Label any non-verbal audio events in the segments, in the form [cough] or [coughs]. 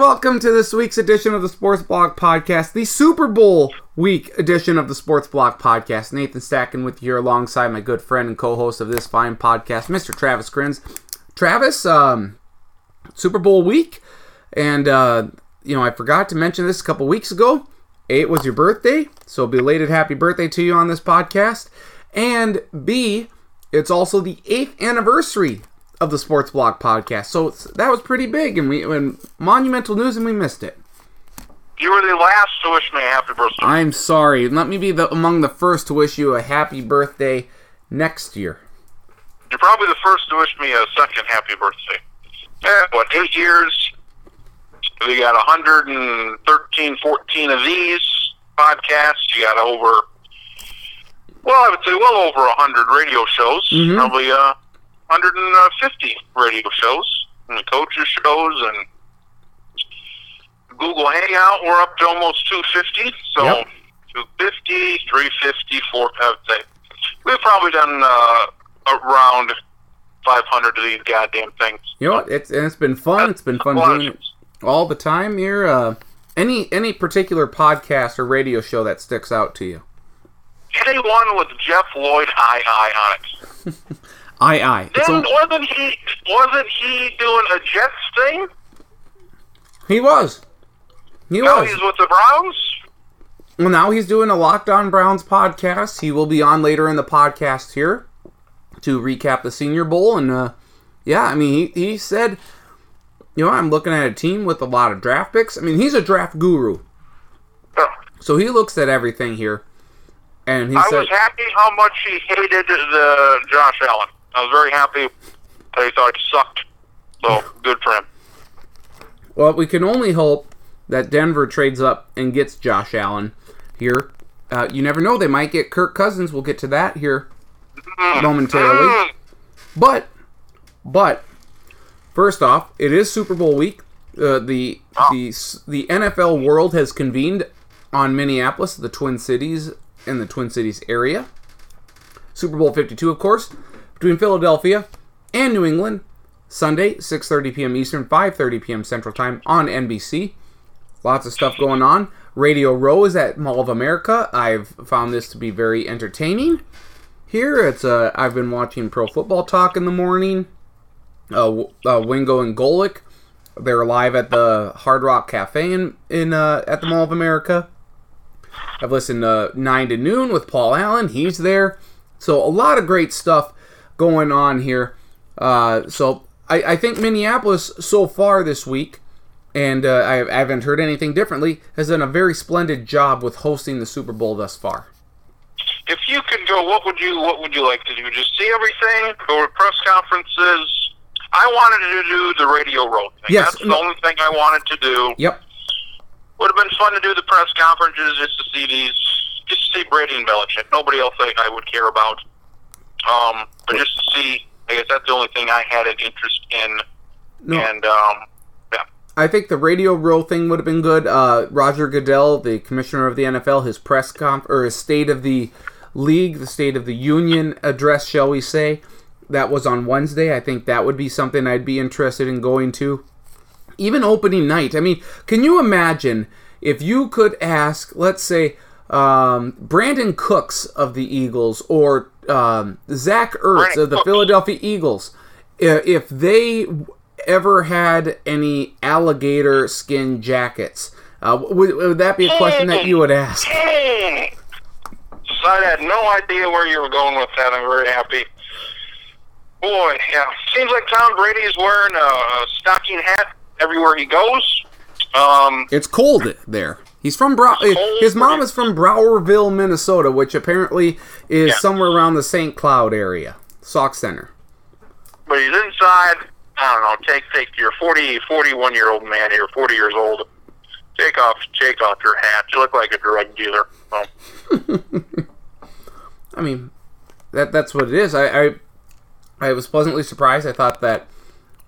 Welcome to this week's edition of the Sports Block Podcast, the Super Bowl week edition of the Sports Block Podcast. Nathan Stacken with you alongside my good friend and co-host of this fine podcast, Mr. Travis Kriens. Travis, um, Super Bowl week, and uh, you know I forgot to mention this a couple weeks ago. A, it was your birthday, so belated happy birthday to you on this podcast. And B, it's also the eighth anniversary of the Sports Block podcast. So it's, that was pretty big and we and monumental news and we missed it. You were the last to wish me a happy birthday. I'm sorry. Let me be the among the first to wish you a happy birthday next year. You're probably the first to wish me a second happy birthday. Yeah, what, eight years? We got 113, 14 of these podcasts. You got over, well, I would say well over 100 radio shows. Mhm. Probably uh, 150 radio shows and the coaches shows and Google Hangout. We're up to almost 250. So Yep. 250, 350, 4, I would say. We've probably done uh, around 500 of these goddamn things. You know what? It's and it's been fun. It's been fun A lot of doing it all the time here. Uh, any any particular podcast or radio show that sticks out to you? Anyone with Jeff Lloyd I I on it. Aye aye. Then wasn't he wasn't he doing a Jets thing? he was. He was Now was. he's with the Browns. Well, now he's doing a Locked On Browns podcast. He will be on later in the podcast here to recap the Senior Bowl. And uh, yeah, I mean, he, he said, you know, I'm looking at a team with a lot of draft picks. I mean, he's a draft guru, Oh, so he looks at everything here. And he I said, was happy how much he hated the Josh Allen. I was very happy that he thought he sucked. So [laughs] good for him. well, we can only hope that Denver trades up and gets Josh Allen here. Uh, you never know; they might get Kirk Cousins. We'll get to that here momentarily. Mm. But, but, first off, it is Super Bowl week. Uh, the the the NFL world has convened on Minneapolis, the Twin Cities, and the Twin Cities area. Super Bowl 52, of course, between Philadelphia and New England, Sunday, 6:30 p.m. Eastern, 5:30 p.m. Central Time on NBC. Lots of stuff going on. Radio Row is at Mall of America. I've found this to be very entertaining. Here, it's uh, I've been watching Pro Football Talk in the morning. Uh, uh, Wingo and Golic, they're live at the Hard Rock Cafe in in uh, at the Mall of America. I've listened to Nine to Noon with Paul Allen. He's there. So a lot of great stuff going on here. Uh, so I, I think Minneapolis so far this week, and uh, I, I haven't heard anything differently, has done a very splendid job with hosting the Super Bowl thus far. If you could go, what would you what would you like to do? Just see everything, go to press conferences. I wanted to do the radio row thing. Yes, That's the only thing I wanted to do. Yep. Would have been fun to do the press conferences just to see these, just to see Brady and Belichick. Nobody else I, I would care about. Um, but just to see, I guess that's the only thing I had an interest in. No. And um, yeah, I think the radio row thing would have been good. Uh, Roger Goodell, the commissioner of the NFL, his press comp or his state of the league, the state of the union address, shall we say, that was on Wednesday. I think that would be something I'd be interested in going to. Even opening night. I mean, can you imagine if you could ask, let's say, um, Brandin Cooks of the Eagles or um, Zach Ertz of the. Philadelphia Eagles, if they ever had any alligator skin jackets, uh, would, would that be a question that you would ask? [laughs] So I had no idea where you were going with that. I'm very happy. Boy, yeah. Seems like Tom Brady is wearing a, a stocking hat everywhere he goes. Um, It's cold there. He's from Brow. Eh, his mom is from Browerville, Minnesota, which apparently is Yeah. somewhere around the St. Cloud area. Sauk Centre. but he's inside. I don't know. Take take your 40, 41 year old man here, forty years old. Take off, take off your hat. You look like a drug dealer. Well, [laughs] I mean, that that's what it is. I, I I was pleasantly surprised. I thought that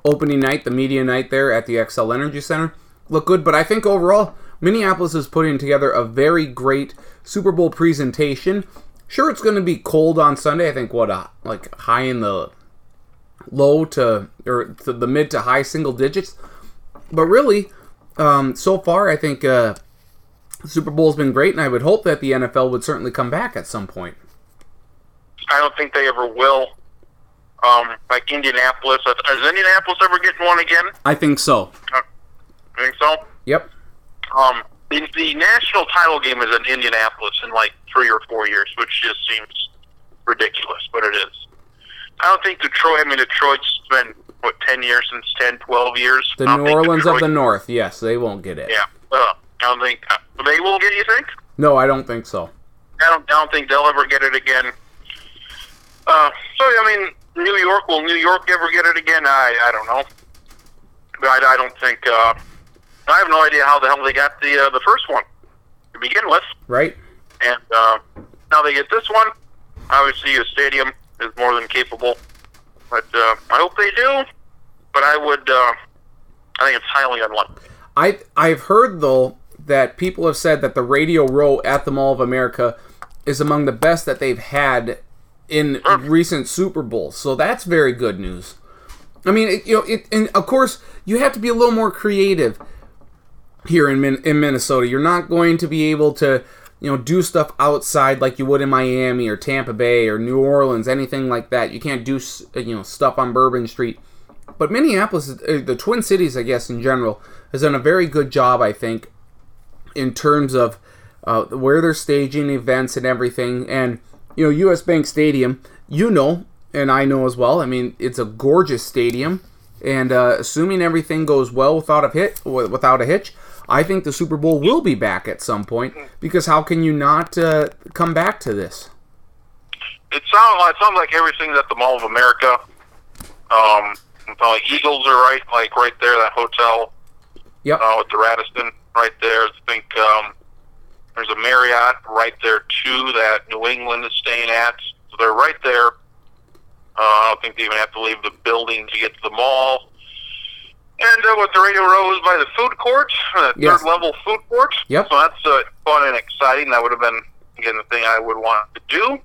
opening night, the media night there at the Xcel Energy Center, looked good. But I think overall, Minneapolis is putting together a very great Super Bowl presentation. Sure, it's going to be cold on Sunday. I think what uh, like high in the low to or to the mid to high single digits. But really, um, so far, I think uh, Super Bowl's been great, and I would hope that the NFL would certainly come back at some point. I don't think they ever will. Um, like Indianapolis, is Indianapolis ever getting one again? I think so. Uh, you think so? Yep. Um, the, the national title game is in Indianapolis in like three or four years, which just seems ridiculous, but it is. I don't think Detroit. I mean, Detroit's been what ten years since 10, 12 years. The New Orleans of the North. Yes, they won't get it. Yeah, uh, I don't think uh, they will get. You think? No, I don't think so. I don't. I don't think they'll ever get it again. Uh, so I mean, New York will New York ever get it again? I I don't know. But I, I don't think. Uh, I have no idea how the hell they got the uh, the first one to begin with, Right? and uh, now they get this one. Obviously, a stadium is more than capable, but uh, I hope they do. But I would. Uh, I think it's highly unlikely. I I've heard though that people have said that the Radio Row at the Mall of America is among the best that they've had in recent Super Bowls. So that's very good news. I mean, it, you know, it, and of course you have to be a little more creative here in Min- in Minnesota. You're not going to be able to you know do stuff outside like you would in Miami or Tampa Bay or New Orleans, anything like that. You can't do you know stuff on Bourbon Street. But Minneapolis, uh, the Twin Cities, I guess in general, has done a very good job, I think, in terms of uh, where they're staging events and everything. And you know, U.S. Bank Stadium, you know, and I know as well. I mean, it's a gorgeous stadium, and uh, assuming everything goes well without a hit, without a hitch, I think the Super Bowl will be back at some point. Because how can you not uh, come back to this? It sounds it sounds like everything's at the Mall of America. Um, like Eagles are right, like right there, that hotel Yep. uh, with the Radisson right there. I think um, there's a Marriott right there too that New England is staying at. So they're right there. Uh, I don't think they even have to leave the building to get to the mall. And uh, what the Radio is by the food court, uh, the Yes. third level food court. Yep. So that's uh, fun and exciting. That would have been again the thing I would want to do,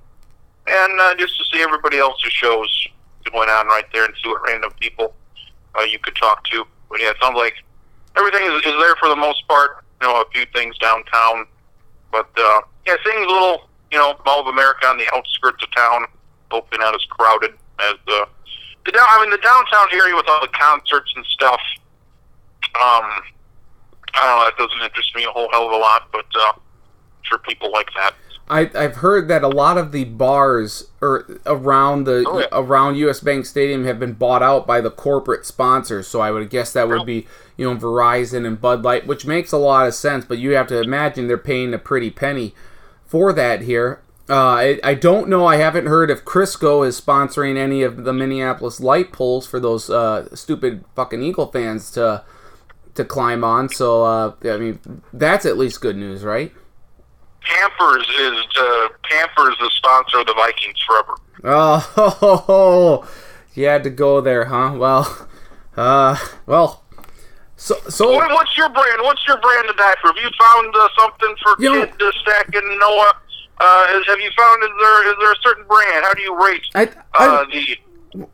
and uh, just to see everybody else's shows going on right there and see what random people uh, you could talk to. But yeah, it sounds like everything is, is there for the most part. You know, a few things downtown, but uh, yeah, things a little, you know, Mall of America on the outskirts of town, hopefully not as crowded as the the down. I mean, the downtown area with all the concerts and stuff. Um, I don't know. That doesn't interest me a whole hell of a lot, but uh, I'm sure people like that. I, I've heard that a lot of the bars or around the Oh, yeah. around US Bank Stadium have been bought out by the corporate sponsors. So I would guess that would be you know Verizon and Bud Light, which makes a lot of sense. But you have to imagine they're paying a pretty penny for that here. Uh, I, I don't know. I haven't heard if Crisco is sponsoring any of the Minneapolis light poles for those uh, stupid fucking Eagle fans to to climb on. So uh, I mean, that's at least good news, right? Pampers is uh, Pampers is the sponsor of the Vikings forever. Oh, [laughs] you had to go there, huh? Well, uh, well, so so What, what's your brand? What's your brand of diaper? Have you found uh, something for You know- kid uh, stack in Noah? Uh, have you found is there is there a certain brand? How do you rate I, uh, the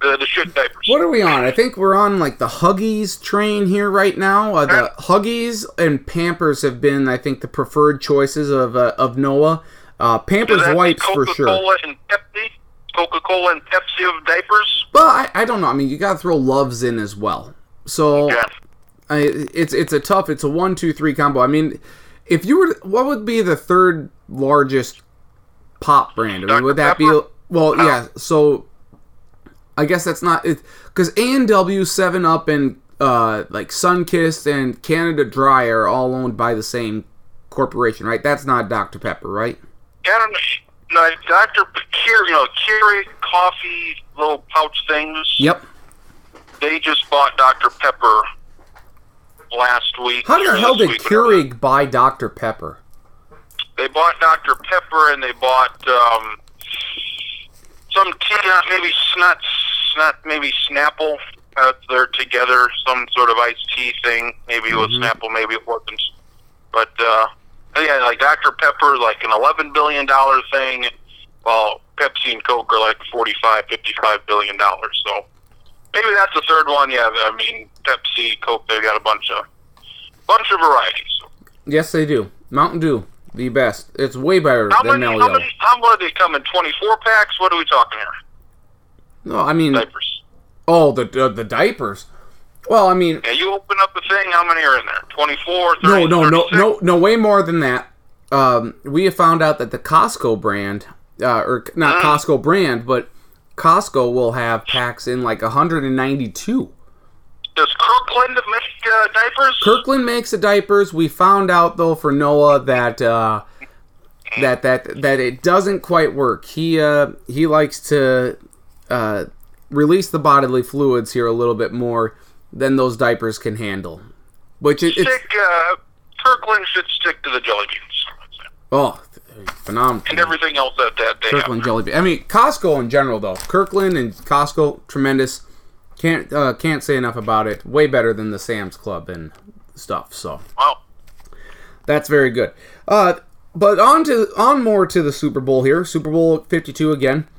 the the shit diapers? what are we on? I think we're on like the Huggies train here right now. Uh, the Huggies and Pampers have been, I think, the preferred choices of uh, of Noah. Uh, Pampers wipes for Coca-Cola and Pepsi? Coca-Cola and Pepsi of diapers? But I, I don't know. I mean, you got to throw Luvs in as well. So Yeah. I, it's it's a tough. It's a one two three combo. I mean, if you were, what would be the third largest pop brand? I mean, would that Pepper? be? Well, yeah. So I guess that's not it because A and W, Seven Up, and uh, like Sunkist and Canada Dry are all owned by the same corporation, right? That's not Dr Pepper, right? I don't know. No, Dr. Keurig, you know, Keurig coffee little pouch things. Yep. They just bought Dr. Pepper last week. How the hell did week, whatever. Keurig buy Dr Pepper? They bought Dr. Pepper and they bought um, some tea, maybe snot, snot, maybe Snapple. Uh, they're together, some sort of iced tea thing. Maybe it was Snapple, maybe it wasn't. But uh, yeah, like Dr. Pepper, like an eleven billion dollar thing, while Pepsi and Coke are like 45, 55 billion dollars. So maybe that's the third one. Yeah, I mean Pepsi, Coke, they've got a bunch of bunch of varieties. Yes, they do. Mountain Dew, the best. It's way better How than many? Mello. How many? How many do they come in? Twenty-four packs. What are we talking here? No, I mean, Diapers. oh, the uh, the diapers. Well, I mean, Yeah, you open up the thing. How many are in there? 24, 30, no, no, no, no, no, way more than that. Um, we have found out that the Costco brand, uh, or not Mm. Costco brand, but Costco will have packs in like 192. Does Kirkland make uh, diapers? Kirkland makes the diapers. We found out though for Noah that uh, that that that it doesn't quite work. He uh, he likes to uh, release the bodily fluids here a little bit more than those diapers can handle. Which it, it's Stick. Uh, Kirkland should stick to the jelly beans. Oh phenomenal. And everything else that that they Kirkland have. jelly bean. I mean Costco in general though. Kirkland and Costco tremendous. Can't uh, can't say enough about it. Way better than the Sam's Club and stuff. So. Wow. That's very good. Uh, but on to on more to the Super Bowl here. Super Bowl 52 again,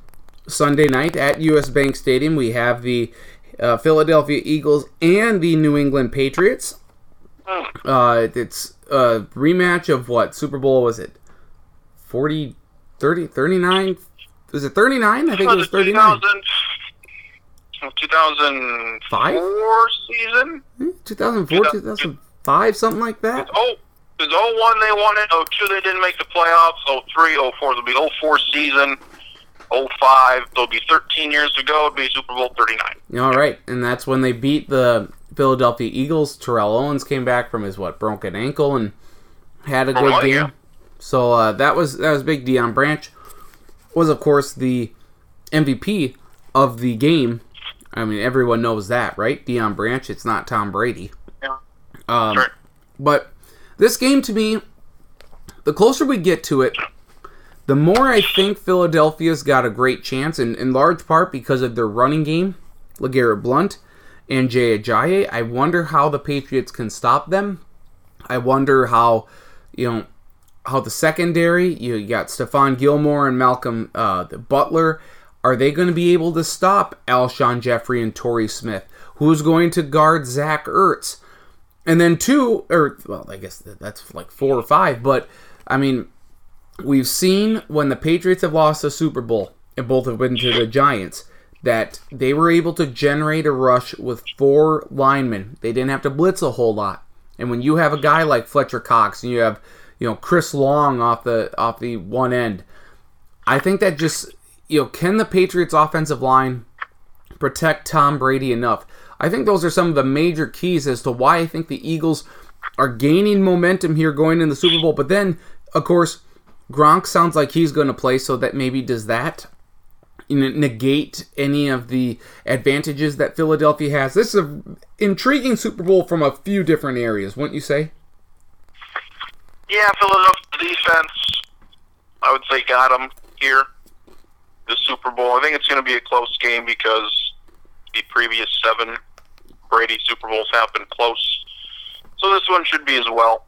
Sunday night at US Bank Stadium. We have the uh, Philadelphia Eagles and the New England Patriots. Uh, it's a rematch of what Super Bowl was it? 40, 30, 39? Was it 39? I think it was 39. 2000, 2004 season. 2004, 2005, something like that. Oh, was 01 they won it. 02 they didn't make the playoffs. 03, 04 there'll be 04 season. 05 there'll be 13 years ago. It'll be Super Bowl 39. All right, and that's when they beat the Philadelphia Eagles. Terrell Owens came back from his what broken ankle and had a good Oh, game. yeah. So uh, that was that was big. Deion Branch was of course the MVP of the game. I mean, everyone knows that, right? Deion Branch. It's not Tom Brady. Yeah. Um, Right. but this game to me, the closer we get to it, the more I think Philadelphia's got a great chance, and in large part because of their running game, LeGarrette Blunt and Jay Ajayi. I wonder how the Patriots can stop them. I wonder how, you know, how the secondary, you got Stephon Gilmore and Malcolm uh, Butler, are they going to be able to stop Alshon Jeffery and Torrey Smith? Who's going to guard Zach Ertz? And then two, or well, I guess that's like four or five. But I mean, we've seen when the Patriots have lost a Super Bowl, and both have been to the Giants, that they were able to generate a rush with four linemen. They didn't have to blitz a whole lot. And when you have a guy like Fletcher Cox, and you have you know Chris Long off the off the one end, I think that just you know can the Patriots offensive line protect Tom Brady enough? I think those are some of the major keys as to why I think the Eagles are gaining momentum here going in the Super Bowl. But then, of course, Gronk sounds like he's going to play, so that maybe does that negate any of the advantages that Philadelphia has? This is an intriguing Super Bowl from a few different areas, wouldn't you say? Yeah, Philadelphia defense, I would say, got them here. The Super Bowl. I think it's going to be a close game because the previous seven Brady Super Bowls have been close. So this one should be as well.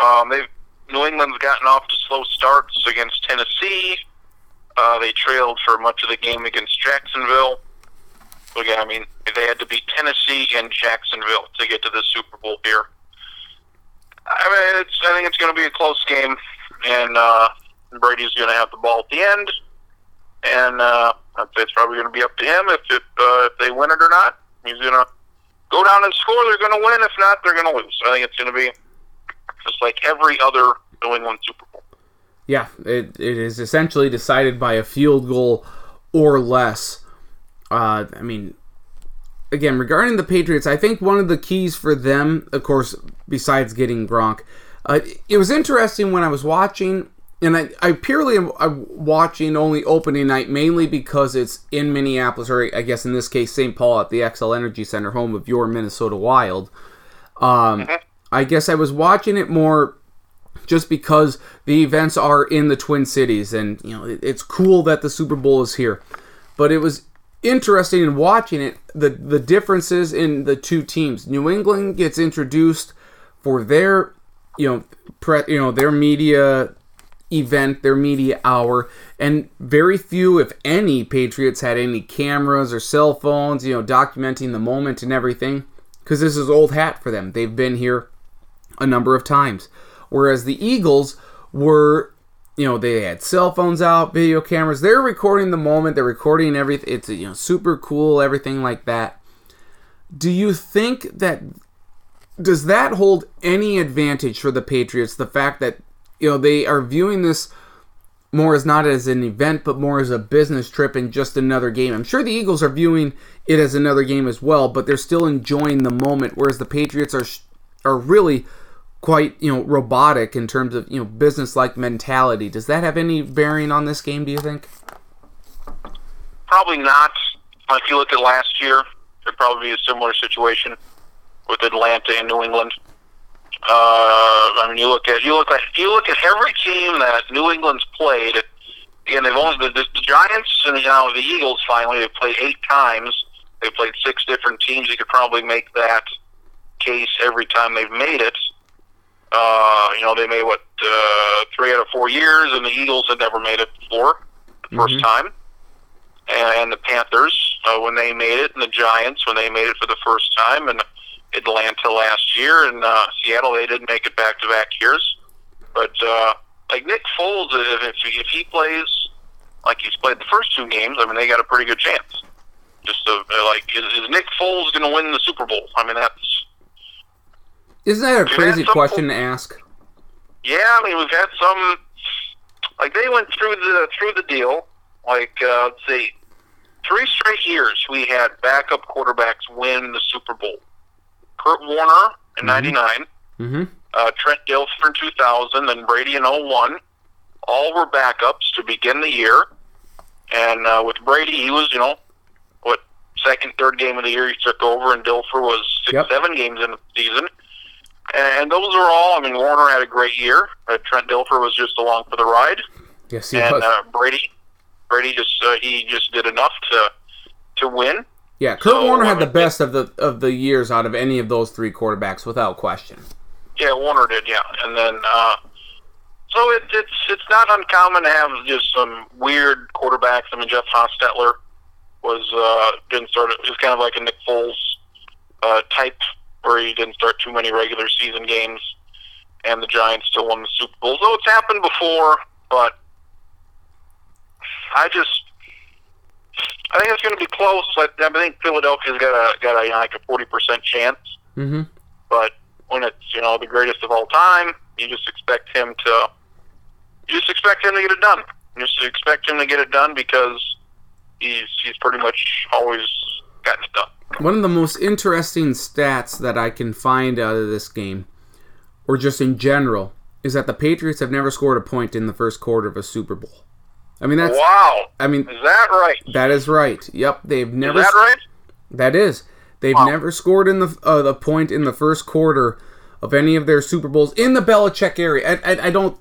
Um, they've New England's gotten off to slow starts against Tennessee. Uh, they trailed for much of the game against Jacksonville. So again, I mean, they had to beat Tennessee and Jacksonville to get to the Super Bowl here. I mean. I think it's going to be a close game, and uh, Brady's going to have the ball at the end, and uh, I'd say it's probably going to be up to him if if, uh, if they win it or not. He's going to go down and score. They're going to win. If not, they're going to lose. I think it's going to be just like every other New England Super Bowl. Yeah, it, it is essentially decided by a field goal or less. Uh, I mean, again, regarding the Patriots, I think one of the keys for them, of course, besides getting Gronk, uh, it was interesting when I was watching, and I, I purely am I'm watching only opening night mainly because it's in Minneapolis, or I guess in this case, St. Paul at the Xcel Energy Center, home of your Minnesota Wild. Um, I guess I was watching it more just because the events are in the Twin Cities, and you know it, it's cool that the Super Bowl is here. But it was interesting in watching it the the differences in the two teams. New England gets introduced for their you know pre, you know their media event, their media hour, and very few, if any, Patriots had any cameras or cell phones, you know, documenting the moment and everything, because this is old hat for them. They've been here a number of times. Whereas the Eagles were, you know, they had cell phones out, video cameras. They're recording the moment. They're recording everything. It's you know super cool, everything like that. Do you think that does that hold any advantage for the Patriots? The fact that you know they are viewing this more as not as an event, but more as a business trip and just another game. I'm sure the Eagles are viewing it as another game as well, but they're still enjoying the moment. Whereas the Patriots are are really quite you know robotic in terms of you know business like mentality. Does that have any bearing on this game? Do you think? Probably not. If you look at last year, it'd probably be a similar situation with Atlanta and New England. Uh, I mean, you look at you look at you look at every team that New England's played. Again, they've only the, the, the Giants and you know the Eagles. Finally, they've played eight times. They played six different teams. You could probably make that case every time they've made it. Uh, you know, they made what uh, three out of four years, and the Eagles had never made it before, the 1st Mhm. time. And, and the Panthers uh, when they made it, and the Giants when they made it for the first time, and Atlanta last year, and uh, Seattle they didn't make it back to back years. But uh, like Nick Foles, if if he, if he plays like he's played the first two games, I mean they got a pretty good chance. Just uh, like is, is Nick Foles going to win the Super Bowl? I mean that's Isn't that a crazy question to ask? Yeah, I mean we've had some like they went through the through the deal. Like uh, let's see, three straight years we had backup quarterbacks win the Super Bowl. Kurt Warner in Mhm. '99, Mm-hmm. uh, Trent Dilfer in 2000, and Brady in 01. All were backups to begin the year. And uh, with Brady, he was you know what second, third game of the year he took over, and Dilfer was six, Yep. seven games in the season. And those are all. I mean, Warner had a great year. Uh, Trent Dilfer was just along for the ride, Yes, he and was. uh, Brady, Brady just uh, he just did enough to to win. Yeah, Kurt so, Warner had the best of the of the years out of any of those three quarterbacks, without question. Yeah, Warner did. Yeah, and then uh, so it, it's it's not uncommon to have just some weird quarterbacks. I mean, Jeff Hostetler was uh, didn't start. It was kind of like a Nick Foles uh, type, where he didn't start too many regular season games, and the Giants still won the Super Bowl. So it's happened before, but I just. I think it's going to be close. I, I think Philadelphia's got a got a like a forty percent chance Mm-hmm. but when it's you know the greatest of all time, you just expect him to you just expect him to get it done. You just expect him to get it done because he's he's pretty much always gotten it done. One of the most interesting stats that I can find out of this game, or just in general, is that the Patriots have never scored a point in the first quarter of a Super Bowl. I mean, that's. wow, I mean, is that right? that is right. Yep, they've never. Is that right? That is. They've Wow. never scored in the uh, the point in the first quarter of any of their Super Bowls in the Belichick area. I, I, I don't.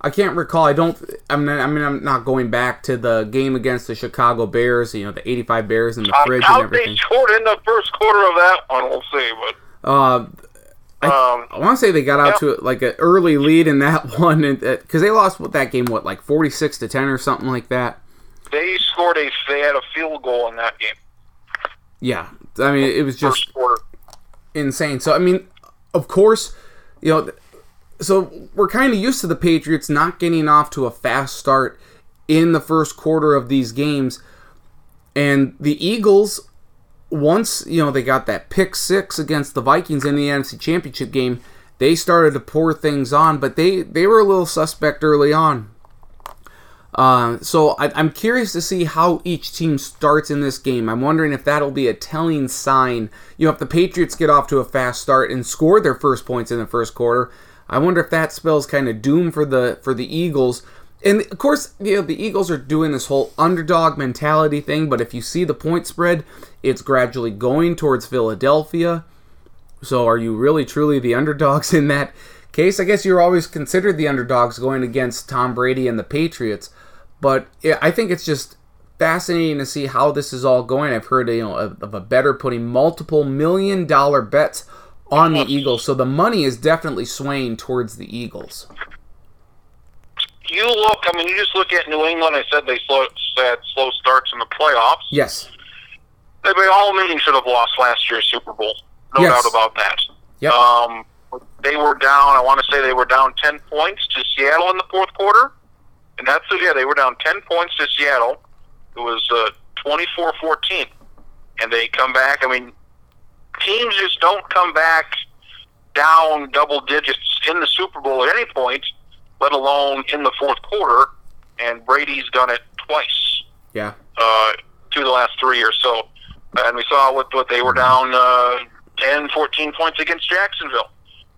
I can't recall. I don't. I mean, I mean, I'm not going back to the game against the Chicago Bears. You know, the '85 Bears in the I fridge and doubt they everything. scored in the first quarter of that one. We'll see, but Uh, um, I want to say they got out Yeah. to like an early lead in that [laughs] one, because they lost what that game, what like 46 to 10 or something like that. they scored a they had a field goal in that game. Yeah, I mean, it was just insane. So I mean, of course, you know, so we're kind of used to the Patriots not getting off to a fast start in the first quarter of these games, and the Eagles, once you know they got that pick six against the Vikings in the NFC Championship game, they started to pour things on, but they they were a little suspect early on. Uh, so I, I'm curious to see how each team starts in this game. I'm wondering if that'll be a telling sign. You know, if the Patriots get off to a fast start and score their first points in the first quarter, I wonder if that spells kind of doom for the for the Eagles. And of course, you know, the Eagles are doing this whole underdog mentality thing. But if you see the point spread, it's gradually going towards Philadelphia. So are you really truly the underdogs in that case? I guess you're always considered the underdogs going against Tom Brady and the Patriots. But I think it's just fascinating to see how this is all going. I've heard you know of, of a better putting multiple million dollar bets on the Eagles, so the money is definitely swaying towards the Eagles. You look. I mean, you just look at New England. I said they slow, had slow starts in the playoffs. Yes. They by all means should have lost last year's Super Bowl. No Yes. doubt about that. Yep. Um, they were down. I want to say they were down ten points to Seattle in the fourth quarter, and that's yeah, they were down ten points to Seattle. It was uh, 24-14, and they come back. I mean, teams just don't come back down double digits in the Super Bowl at any point, let alone in the fourth quarter. And Brady's done it twice. Yeah. Uh, two of the last three years. So, and we saw what what they were down uh, 10, 14 points against Jacksonville,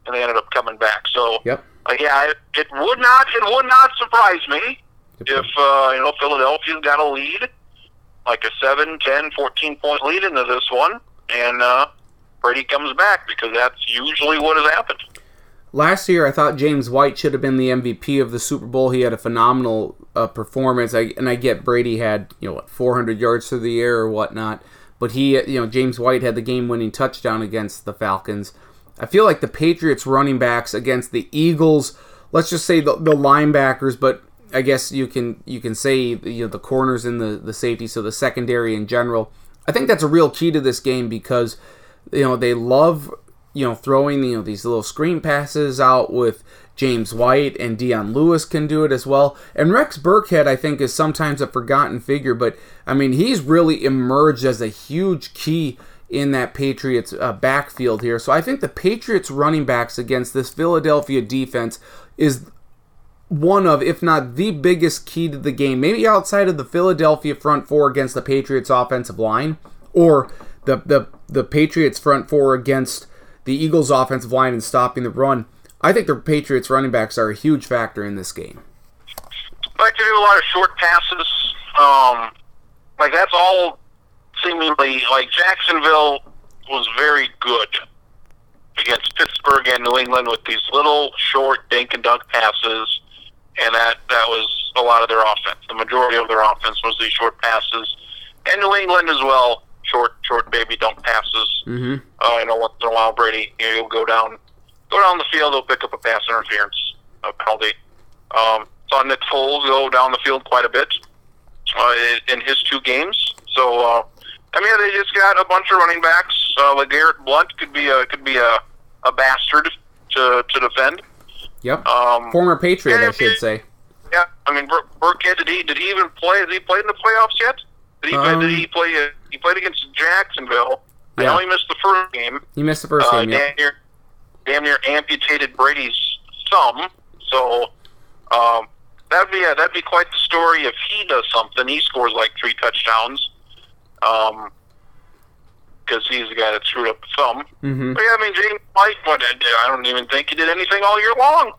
and they ended up coming back. So, Yep. uh, yeah, it, it would not it would not surprise me if uh, you know Philadelphia's got a lead, like a 7, 10, 14 point lead into this one, and uh, Brady comes back because that's usually what has happened. Last year, I thought James White should have been the MVP of the Super Bowl. He had a phenomenal uh, performance. I, and I get Brady had you know what 400 yards through the air or whatnot, but he you know James White had the game-winning touchdown against the Falcons. I feel like the Patriots running backs against the Eagles. Let's just say the, the linebackers, but I guess you can you can say you know the corners and the the safety, so the secondary in general. I think that's a real key to this game because you know they love you know throwing you know these little screen passes out with James White and Dion Lewis can do it as well. And Rex Burkhead I think is sometimes a forgotten figure, but I mean he's really emerged as a huge key in that Patriots uh, backfield here. So I think the Patriots running backs against this Philadelphia defense is one of, if not the biggest key to the game, maybe outside of the Philadelphia front four against the Patriots offensive line, or the the, the Patriots front four against the Eagles offensive line and stopping the run. I think the Patriots running backs are a huge factor in this game. like to do a lot of short passes. Um, like that's all seemingly like Jacksonville was very good against Pittsburgh and New England with these little short dink and dunk passes, and that that was a lot of their offense. The majority of their offense was these short passes, and New England as well, short short baby dunk passes. Mm-hmm. Uh, you know, once in a while, Brady, you know, he'll go down, go down the field, he'll pick up a pass interference uh, penalty. Um, saw Nick Foles go down the field quite a bit uh, in his two games. So, uh, I mean, they just got a bunch of running backs. Uh, like Garrett Blunt could be a could be a, a bastard to to defend. Yep. Um, Former Patriot, yeah, I should say. yeah, I mean, Bur- Burkhead did he did he even play? Has he played in the playoffs yet? Did he Um, did he play? Uh, he played against Jacksonville. Yeah. he missed the first game. He missed the first uh, game. Yep. damn near, damn near amputated Brady's thumb. So um, that'd be a, that'd be quite the story if he does something. He scores like three touchdowns, um, because he's the guy that screwed up the thumb. Mm-hmm. But yeah, I mean James White, uh, I don't even think he did anything all year long.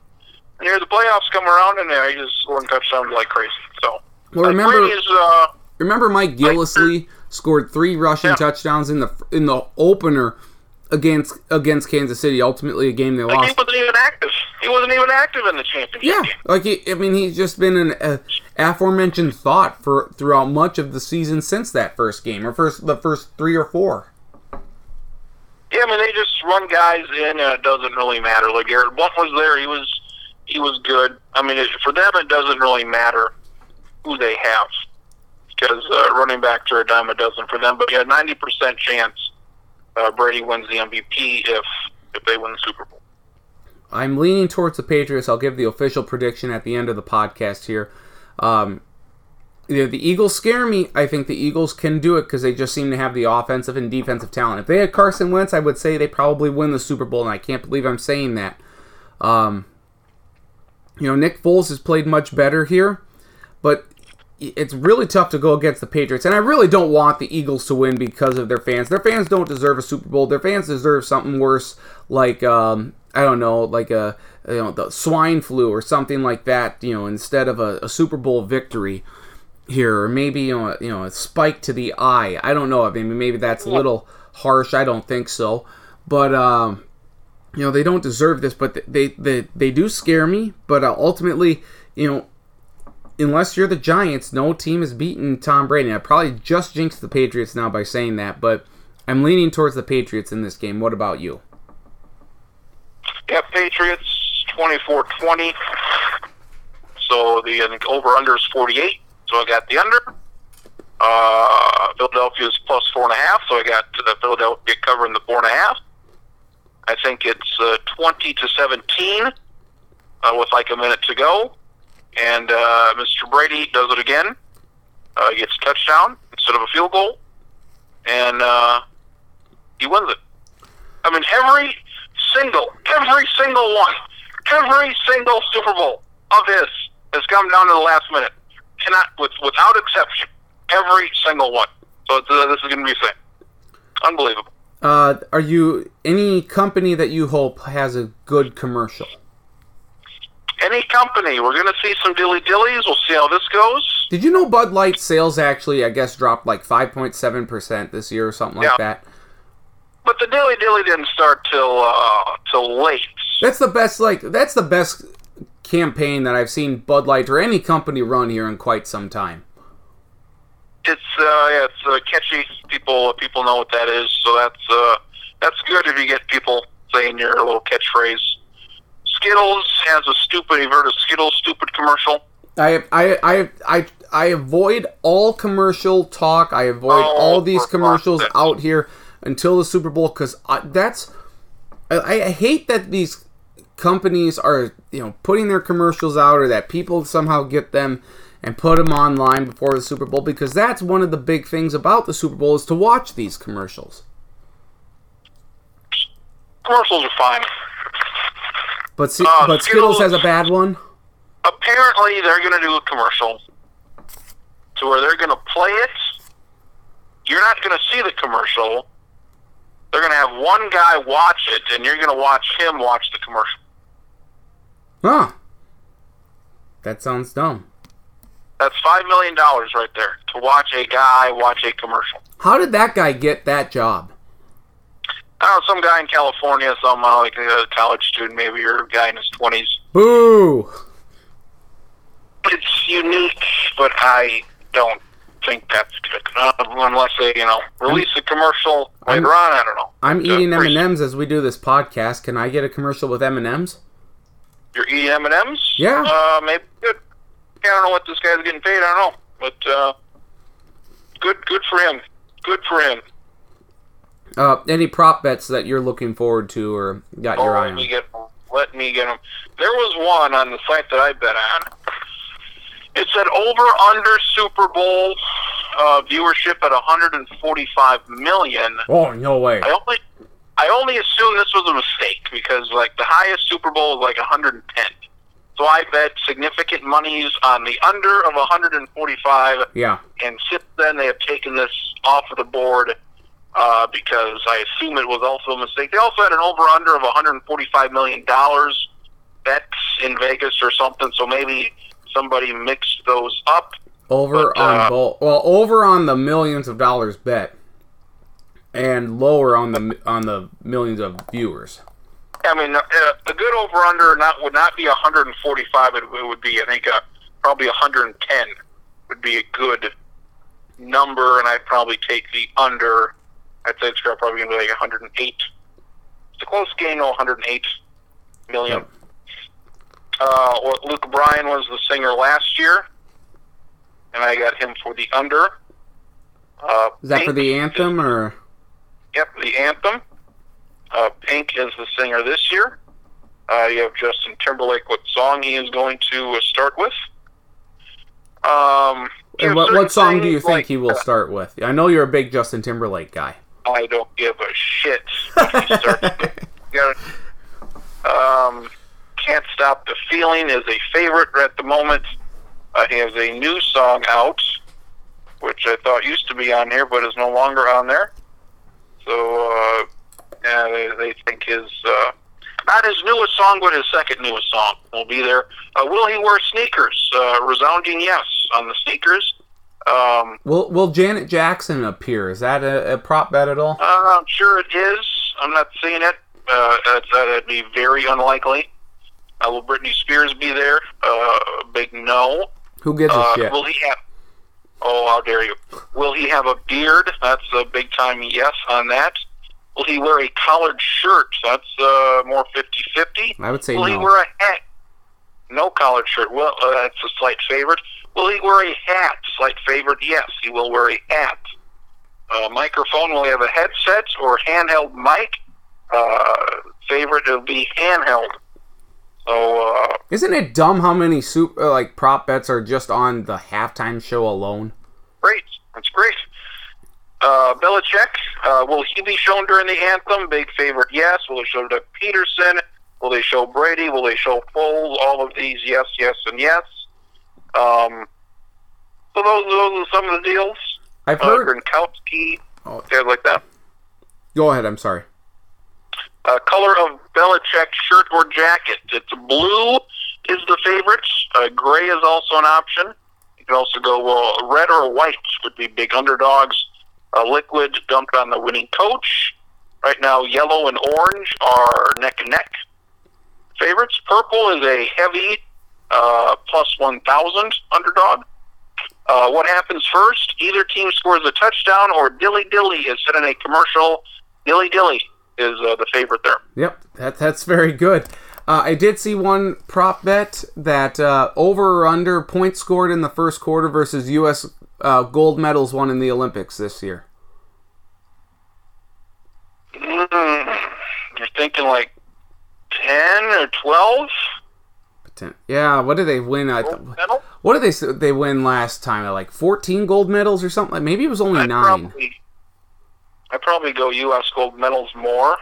And here the playoffs come around, and uh, he just scoring touchdowns like crazy. So Well, uh, remember, Brady is. Uh, remember Mike Gillislee scored three rushing Yeah. touchdowns in the in the opener against against Kansas City. Ultimately, a game they like he lost. wasn't even active. He wasn't even active in the championship Yeah, game. like he, I mean, he's just been an uh, aforementioned thought for throughout much of the season since that first game, or first the first three or four. Yeah, I mean they just run guys in, and it doesn't really matter. Like Garrett Blunt was there; he was he was good. I mean, for them, it doesn't really matter who they have because uh, running backs are a dime a dozen for them. But yeah, ninety percent chance uh, Brady wins the MVP if if they win the Super Bowl. I'm leaning towards the Patriots. I'll give the official prediction at the end of the podcast here. Um, you know, the Eagles scare me. I think the Eagles can do it because they just seem to have the offensive and defensive talent. If they had Carson Wentz, I would say they probably win the Super Bowl, and I can't believe I'm saying that. Um, you know, Nick Foles has played much better here, but it's really tough to go against the Patriots. And I really don't want the Eagles to win because of their fans. Their fans don't deserve a Super Bowl. Their fans deserve something worse, like um, I don't know, like a you know the swine flu or something like that. You know, instead of a, a Super Bowl victory here, or maybe you know, you know, a spike to the eye. I don't know. I mean, maybe that's a little harsh. I don't think so, but um, you know, they don't deserve this. But they they they do scare me. But uh, ultimately, you know, unless you're the Giants, no team has beaten Tom Brady. I probably just jinxed the Patriots now by saying that, but I'm leaning towards the Patriots in this game. What about you? Yeah, Patriots 24-20. So the think over under is 48. So I got the under. Uh, Philadelphia is plus four and a half. So I got uh, Philadelphia covering the four and a half. I think it's uh, 20 to 17 uh, with like a minute to go. And uh, Mr. Brady does it again. Uh, gets a touchdown instead of a field goal. And uh, he wins it. I mean, every single, every single one, every single Super Bowl of his has come down to the last minute. Cannot, with, without exception, every single one. So uh, this is going to be the. Unbelievable. Uh, are you any company that you hope has a good commercial? Any company, we're going to see some dilly dillies. We'll see how this goes. Did you know Bud Light sales actually, I guess, dropped like 5.7% this year or something like that? But the dilly dilly didn't start till uh, till late. That's the best, like, that's the best campaign that I've seen Bud Light or any company run here in quite some time. It's uh, yeah, it's uh, catchy. People people know what that is, so that's uh, that's good if you get people saying your little catchphrase. Skittles has a stupid. You've heard of Skittles stupid commercial? I, I, I, I, I avoid all commercial talk. I avoid Oh, all these commercials out here until the Super Bowl because that's. I, I hate that these companies are you know putting their commercials out or that people somehow get them and put them online before the Super Bowl because that's one of the big things about the Super Bowl is to watch these commercials. Commercials are fine. But Uh, but Skittles Skittles- has a bad one. Apparently, they're going to do a commercial to where they're going to play it. You're not going to see the commercial. They're going to have one guy watch it, and you're going to watch him watch the commercial. Huh. That sounds dumb. That's five million dollars right there to watch a guy watch a commercial. How did that guy get that job? I don't know, some guy in California, some uh, like a college student, maybe, or a guy in his twenties. Boo! It's unique, but I don't think that's good. Uh, unless they, you know, release a commercial I'm- later on. I don't know. I'm eating M&M's as we do this podcast. Can I get a commercial with M and M's? You're eating M and M's. Yeah. Uh, maybe good. I don't know what this guy's getting paid. I don't know, but uh, good, good for him. Good for him. Uh, any prop bets that you're looking forward to or got Oh, your eye on? let me get let me get them. There was one on the site that I bet on. It said over under Super Bowl uh, viewership at 145 million. Oh no way! I only I only assumed this was a mistake because like the highest Super Bowl was like 110. So I bet significant monies on the under of 145 Yeah. and since then they have taken this off of the board uh, because I assume it was also a mistake. They also had an over under of 145 million dollars bets in Vegas or something, so maybe somebody mixed those up. Over But, on uh, both. Well, over on the millions of dollars bet, and lower on the on the millions of viewers. I mean, uh, a good over under not would not be 145. It, it would be, I think, uh, probably 110 would be a good number, and I'd probably take the under. I'd say it's probably going to be like 108. It's a close game, though, 108 million. Yep. Uh, well, Luke Bryan was the singer last year, and I got him for the under. Uh, Is that for Pink the is- anthem or? Yep, the anthem. Uh, Pink is the singer this year. Uh, you have Justin Timberlake. What song he is going to uh, start with? Um, And what, what song do you think like, he will start with? I know you're a big Justin Timberlake guy. I don't give a shit. He starts [laughs] um, Can't Stop the Feeling is a favorite at the moment. Uh, he has a new song out, which I thought used to be on here, but is no longer on there. So, uh, yeah, they, they think his, uh, not his newest song, but his second newest song will be there. Uh, will he wear sneakers? Uh, resounding yes on the sneakers. Um, Will Will Janet Jackson appear? Is that a, a prop bet at all? Uh, I'm sure it is. I'm not seeing it. Uh, that's, that'd be very unlikely. Uh, will Britney Spears be there? Uh, big no. Who gives a Uh, shit? will he have? Oh, how dare you! Will he have a beard? That's a big time yes on that. Will he wear a collared shirt? That's uh, more 50-50. I would say Will he no. wear a hat? No collared shirt. Well, uh, that's a slight favorite. Will he wear a hat? Slight favorite. Yes, he will wear a hat. Uh, microphone. Will he have a headset or handheld mic? Uh, favorite will be handheld. So uh, Isn't it dumb how many super like prop bets are just on the halftime show alone? great. That's great. Uh, Belichick, uh, will he be shown during the anthem? Big favorite, yes. Will they show Doug Pederson? Will they show Brady? Will they show Foles? All of these, yes, yes, and yes. Um, so those, those are some of the deals. I've Uh, heard. Gronkowski, Oh, guys like that. go ahead. I'm sorry. Uh, color of Belichick shirt or jacket. It's blue is the favorite. Uh, gray is also an option. You can also go uh, red or white would be big underdogs. Uh, liquid dumped on the winning coach. Right now, yellow and orange are neck and neck favorites. Purple is a heavy uh, plus 1,000 underdog. Uh, what happens first? Either team scores a touchdown or Dilly Dilly is set in a commercial. Dilly Dilly is uh, the favorite there. Yep, that that's very good. Uh, I did see one prop bet that uh, over or under points scored in the first quarter versus U.S. Uh, gold medals won in the Olympics this year. Mm, you're thinking like 10 or 12? Poten- Yeah, what did they win? I th- what did they they win last time? Like 14 gold medals or something? Like maybe it was only I'd nine. probably, I'd probably go U.S. gold medals more.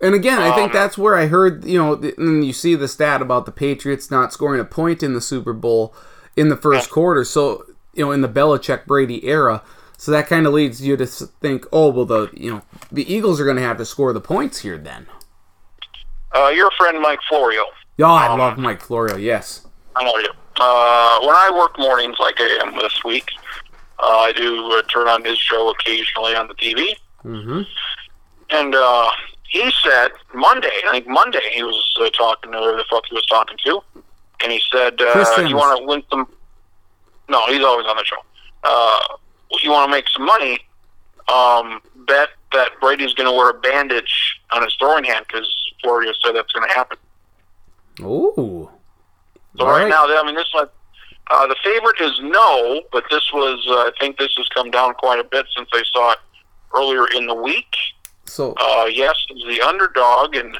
And again, I think Um, that's where I heard, you know, and you see the stat about the Patriots not scoring a point in the Super Bowl in the first quarter. So, you know, in the Belichick Brady era. So that kind of leads you to think, oh, well, the, you know, the Eagles are going to have to score the points here then. Uh, your friend Mike Florio. Oh, I Um, love Mike Florio, yes. I know you. Uh, when I work mornings like I am this week, uh, I do uh, turn on his show occasionally on the TV. Mm-hmm. And uh, he said Monday, I think Monday, he was uh, talking to whoever the fuck he was talking to, and he said, uh, "You want to win some?" No, he's always on the show. Uh, you want to make some money? Um, bet that Brady's going to wear a bandage on his throwing hand because Florio said that's going to happen. Ooh. So right, right. now, I mean, this one, uh, the favorite is no, but this was, uh, I think, this has come down quite a bit since I saw it earlier in the week. So, Uh, yes, he's the underdog, and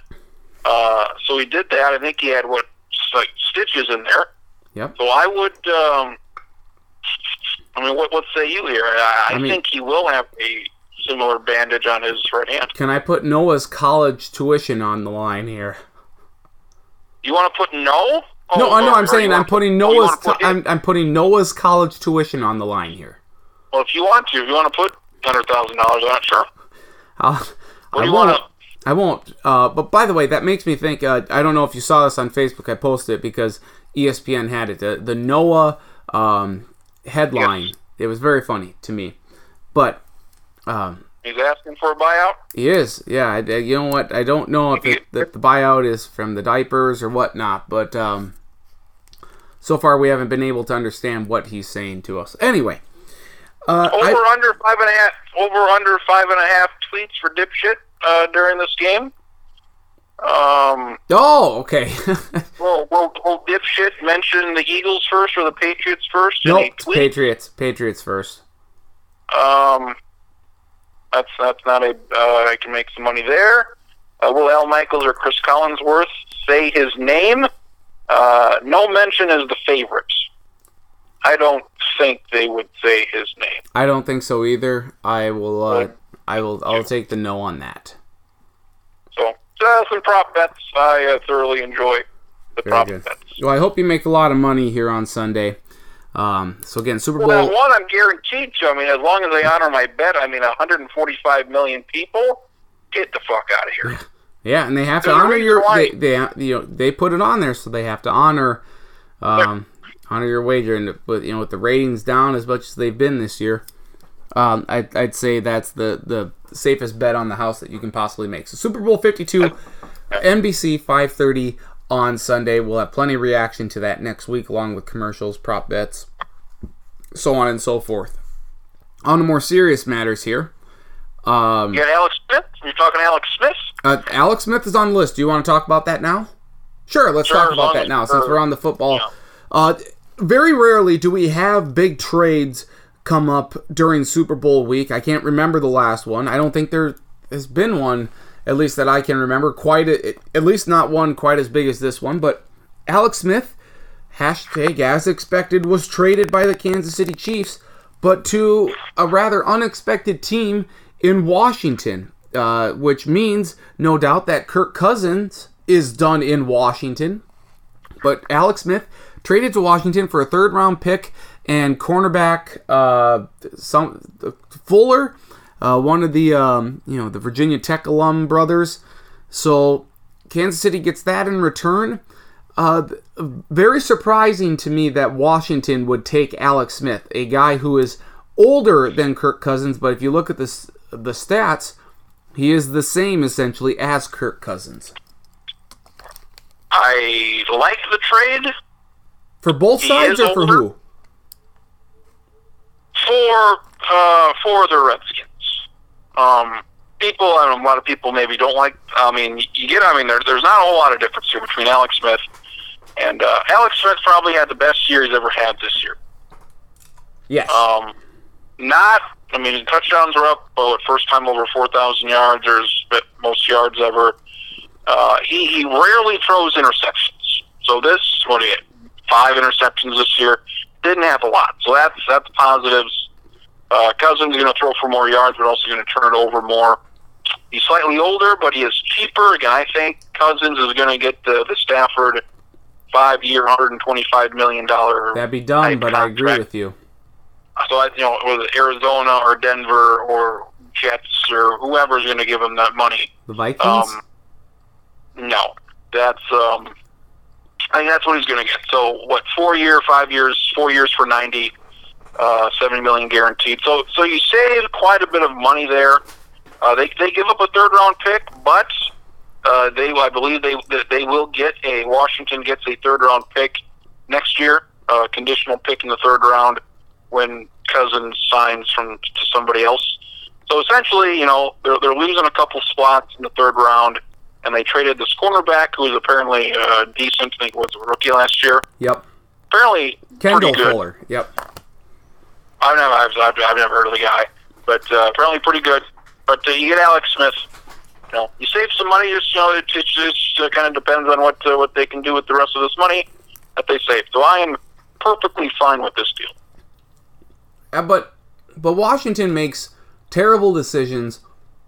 uh, so he did that. I think he had what like stitches in there. yep. So I would. Um, I mean, what what say you here? I, I, I mean- think he will have a similar bandage on his right hand. Can I put Noah's college tuition on the line here? You want to put no? Oh, no, or- I'm or saying I'm putting put- oh, Noah's. put t- I'm, I'm putting Noah's college tuition on the line here. Well, if you want to, if you want to put hundred thousand dollars on it, sure. I'll, What I do you won't. want to? I won't. Uh, but by the way, that makes me think. Uh, I don't know if you saw this on Facebook. I posted it because ESPN had it. The, the Noah um, headline. It was very funny to me. But um, He's asking for a buyout. he is. Yeah. I, you know what? I don't know if, it, if the buyout is from the diapers or whatnot. But um, so far, we haven't been able to understand what he's saying to us. Anyway. Uh, Over I, under five and a half. Over under five and a half tweets for dipshit uh, during this game. Um, oh, okay. [laughs] well, will, will dipshit mention the Eagles first or the Patriots first? nope. Patriots. Patriots first. Um, that's that's not a. Uh, I can make some money there. Uh, will Al Michaels or Chris Collinsworth say his name? Uh, no mention as the favorites. I don't think they would say his name. I don't think so either. I will. Uh. I will. I'll take the no on that. So, uh, some prop bets. I uh, thoroughly enjoy the Very prop good. bets. Well, I hope you make a lot of money here on Sunday. Um, so again, Super Well, Bowl. one I'm guaranteed to. I mean, as long as they honor my bet, I mean, 145 million people, get the fuck out of here. Yeah, and they have to There's honor your. They, they you know they put it on there, so they have to honor um, honor your wager. And with you know with the ratings down as much as they've been this year, um, I'd, I'd say that's the the safest bet on the house that you can possibly make. So Super Bowl Fifty Two, NBC five thirty on Sunday. We'll have plenty of reaction to that next week, along with commercials, prop bets, so on and so forth. On to more serious matters here. Um, You got Alex Smith? You're talking Alex Smith? uh, Alex Smith is on the list. Do you want to talk about that now? Sure, let's Sure, talk about that now since we're on the football. yeah. Uh, very rarely do we have big trades come up during Super Bowl week. I can't remember the last one. I don't think there has been one at least that I can remember. Quite, a, at least not one quite as big as this one. But Alex Smith, hashtag as expected, was traded by the Kansas City Chiefs, but to a rather unexpected team in Washington, uh, which means no doubt that Kirk Cousins is done in Washington. But Alex Smith traded to Washington for a third round pick and cornerback uh, some Fuller, uh, one of the um, you know the Virginia Tech alum brothers. So Kansas City gets that in return. Uh, very surprising to me that Washington would take Alex Smith, a guy who is older than Kirk Cousins, but if you look at the the stats, he is the same essentially as Kirk Cousins. I like the trade. For both He sides or for older. who? for uh, for the Redskins. Um, people, I know, a lot of people maybe don't like. I mean, you get. I mean, there, there's not a whole lot of difference here between Alex Smith and uh, Alex Smith. Probably had the best year he's ever had this year. Yes. Um, not. I mean, touchdowns are up. Well, first time over four thousand yards. There's most yards ever. Uh, he he rarely throws interceptions. So this what he had five interceptions this year. Didn't have a lot. So that's that's positives. Uh, Cousins is going to throw for more yards, but also going to turn it over more. He's slightly older, but he is cheaper. Again, I think Cousins is going to get the, the Stafford five-year, hundred and twenty-five million dollar That'd be done, but I agree with you. So I, you know, whether Arizona or Denver or Jets or whoever's going to give him that money. The Vikings? Um, no, that's um, I think that's what he's going to get. So what? Four year, five years, four years for ninety, uh, seventy million guaranteed. So so you save quite a bit of money there. Uh, they they give up a third round pick, but uh, they I believe they they will get a Washington gets a third round pick next year, uh, conditional pick in the third round when Cousins signs from to somebody else. So essentially, you know, they're they're losing a couple spots in the third round, and they traded this cornerback who was apparently uh, decent. I think was a rookie last year. yep. Apparently, Kendall. Fuller. Yep. I've never, I've, I've, never heard of the guy, but uh, apparently pretty good. But uh, you get Alex Smith. You know, you save some money. Just you know, it, it just uh, kind of depends on what uh, what they can do with the rest of this money that they save. So I am perfectly fine with this deal. Uh, but but Washington makes terrible decisions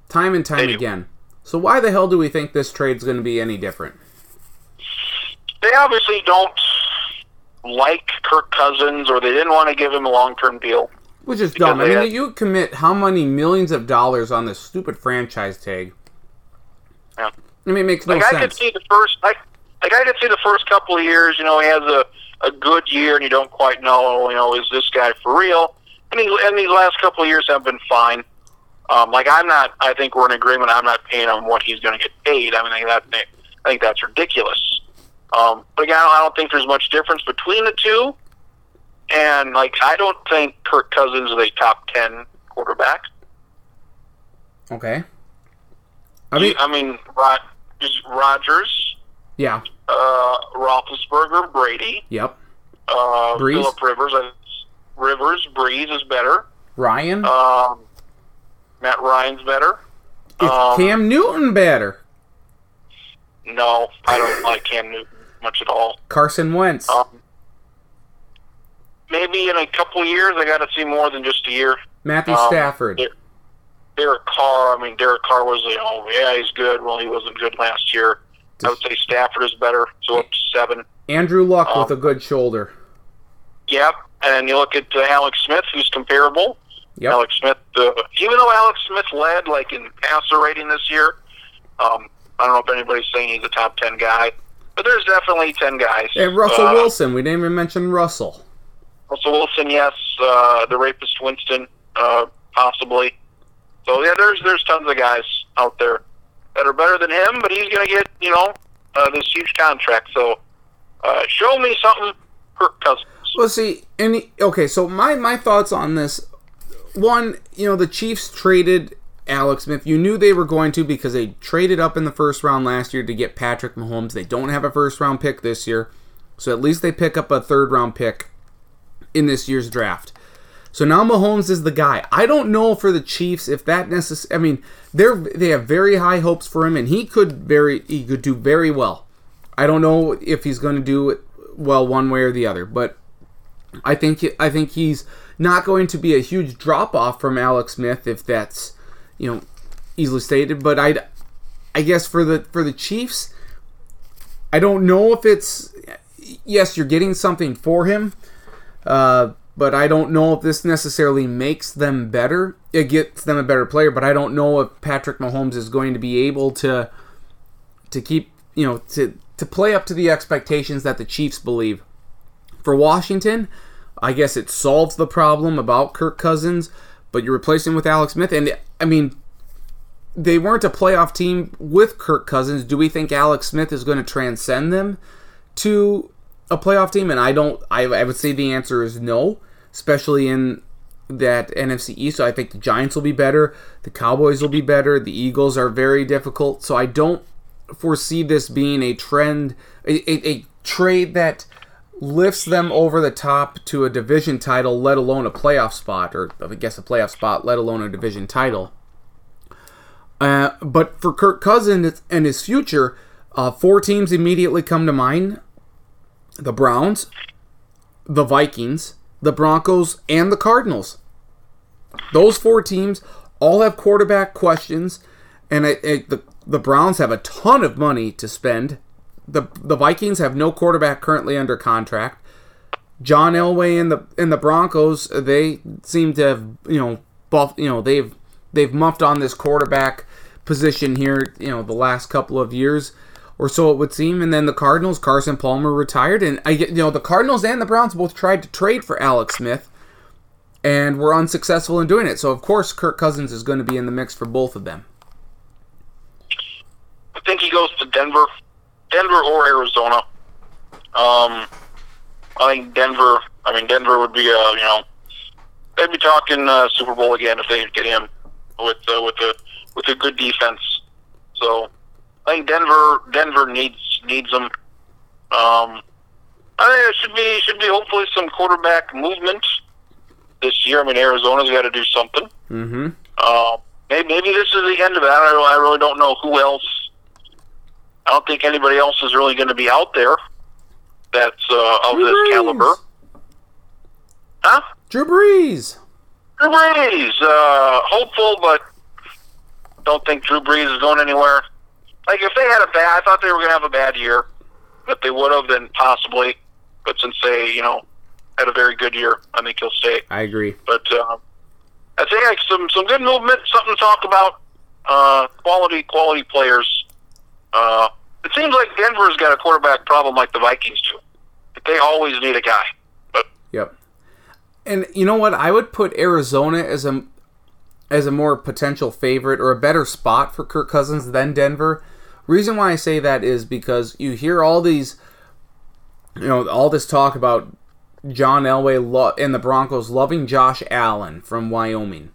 time and time again. So why the hell do we think this trade's going to be any different? They obviously don't like Kirk Cousins, or they didn't want to give him a long term deal. Which is dumb. I mean, had- you commit how many millions of dollars on this stupid franchise tag? Yeah. I mean, it makes no Like I could see the first, like, like I could see the first couple of years. You know, he has a a good year, and you don't quite know, you know, is this guy for real? And he, and these last couple of years have been fine. Um, like I'm not. I think we're in agreement. I'm not paying him what he's going to get paid. I mean, I think that I think that's ridiculous. Um, but again, I don't think there's much difference between the two. And like, I don't think Kirk Cousins is a top ten quarterback. Okay. I mean, I mean, Rod, Rodgers, yeah. uh, Roethlisberger, Brady, Yep. uh, Brees? Philip Rivers. Rivers, Brees is better. Ryan. Um, Matt Ryan's better. is um, Cam Newton better? No, I don't like Cam Newton much at all. Carson Wentz. Um, maybe in a couple of years, I got to see more than just a year. Matthew um, Stafford. Der- Derek Carr. I mean, Derek Carr was, you know, yeah, he's good. Well, he wasn't good last year. I would say Stafford is better, so up to seven. Andrew Luck um, with a good shoulder. Yep. And you look at uh, Alex Smith, who's comparable. Yep. Alex Smith, uh, even though Alex Smith led like in passer rating this year, um, I don't know if anybody's saying he's a top ten guy, but there's definitely ten guys. And Russell Uh, Wilson. We didn't even mention Russell. Russell Wilson, yes. Uh, the rapist Winston, uh, possibly. So yeah, there's there's tons of guys out there that are better than him, but he's going to get you know uh, this huge contract. So uh, show me something, Kirk Cousins. Well, see, any okay. So my my thoughts on this. One, you know, the Chiefs traded Alex Smith. You knew they were going to because they traded up in the first round last year to get Patrick Mahomes. They don't have a first round pick this year, so at least they pick up a third round pick in this year's draft. So now Mahomes is the guy. I don't know for the Chiefs if that necess- I mean, they're they have very high hopes for him, and he could very he could do very well. I don't know if he's going to do it well one way or the other, but I think I think he's not going to be a huge drop off from Alex Smith if that's you know easily stated. But I I guess for the for the Chiefs, I don't know if it's yes you're getting something for him. Uh, but I don't know if this necessarily makes them better. It gets them a better player, but I don't know if Patrick Mahomes is going to be able to to keep, you know, to to play up to the expectations that the Chiefs believe. For Washington, I guess it solves the problem about Kirk Cousins, but you replace him with Alex Smith and I mean they weren't a playoff team with Kirk Cousins. Do we think Alex Smith is going to transcend them to a playoff team? And I don't. I, I would say the answer is no especially in that NFC East. So I think the Giants will be better, the Cowboys will be better, the Eagles are very difficult. So I don't foresee this being a trend, a, a, a trade that lifts them over the top to a division title, let alone a playoff spot, or I guess a playoff spot, let alone a division title. Uh, but for Kirk Cousins and his future, uh, four teams immediately come to mind: the Browns, the Vikings, the Broncos, and the Cardinals. Those four teams all have quarterback questions, and the the Browns have a ton of money to spend. The The Vikings have no quarterback currently under contract. John Elway and the and the Broncos they seem to have you know buff you know they've they've muffed on this quarterback position here you know the last couple of years or so it would seem. And then the Cardinals, Carson Palmer retired, and I you know the Cardinals and the Browns both tried to trade for Alex Smith, and were unsuccessful in doing it. So of course Kirk Cousins is going to be in the mix for both of them. I think he goes to Denver, Denver or Arizona. Um, I think Denver. I mean Denver would be uh you know they'd be talking uh, Super Bowl again if they get him with uh, with a with a good defense. So I think Denver Denver needs needs them. Um, I think it should be should be hopefully some quarterback movement this year. I mean, Arizona's got to do something. Mm-hmm. Uh, maybe maybe this is the end of it. I, don't, I really don't know who else. I don't think anybody else is really going to be out there that's uh, of Drew this Brees. caliber. Huh? Drew Brees. Drew Brees. Uh, hopeful, but don't think Drew Brees is going anywhere. Like if they had a bad, I thought they were going to have a bad year. If they would have, then possibly. But since they, you know, had a very good year, I think he'll stay. I agree. But uh, I think like some some good movement, something to talk about. Uh, quality quality players. Uh, it seems like Denver's got a quarterback problem like the Vikings do. But they always need a guy. Yep. And you know what? I would put Arizona as a as a more potential favorite or a better spot for Kirk Cousins than Denver. Reason why I say that is because you hear all these, you know, all this talk about John Elway lo- and the Broncos loving Josh Allen from Wyoming,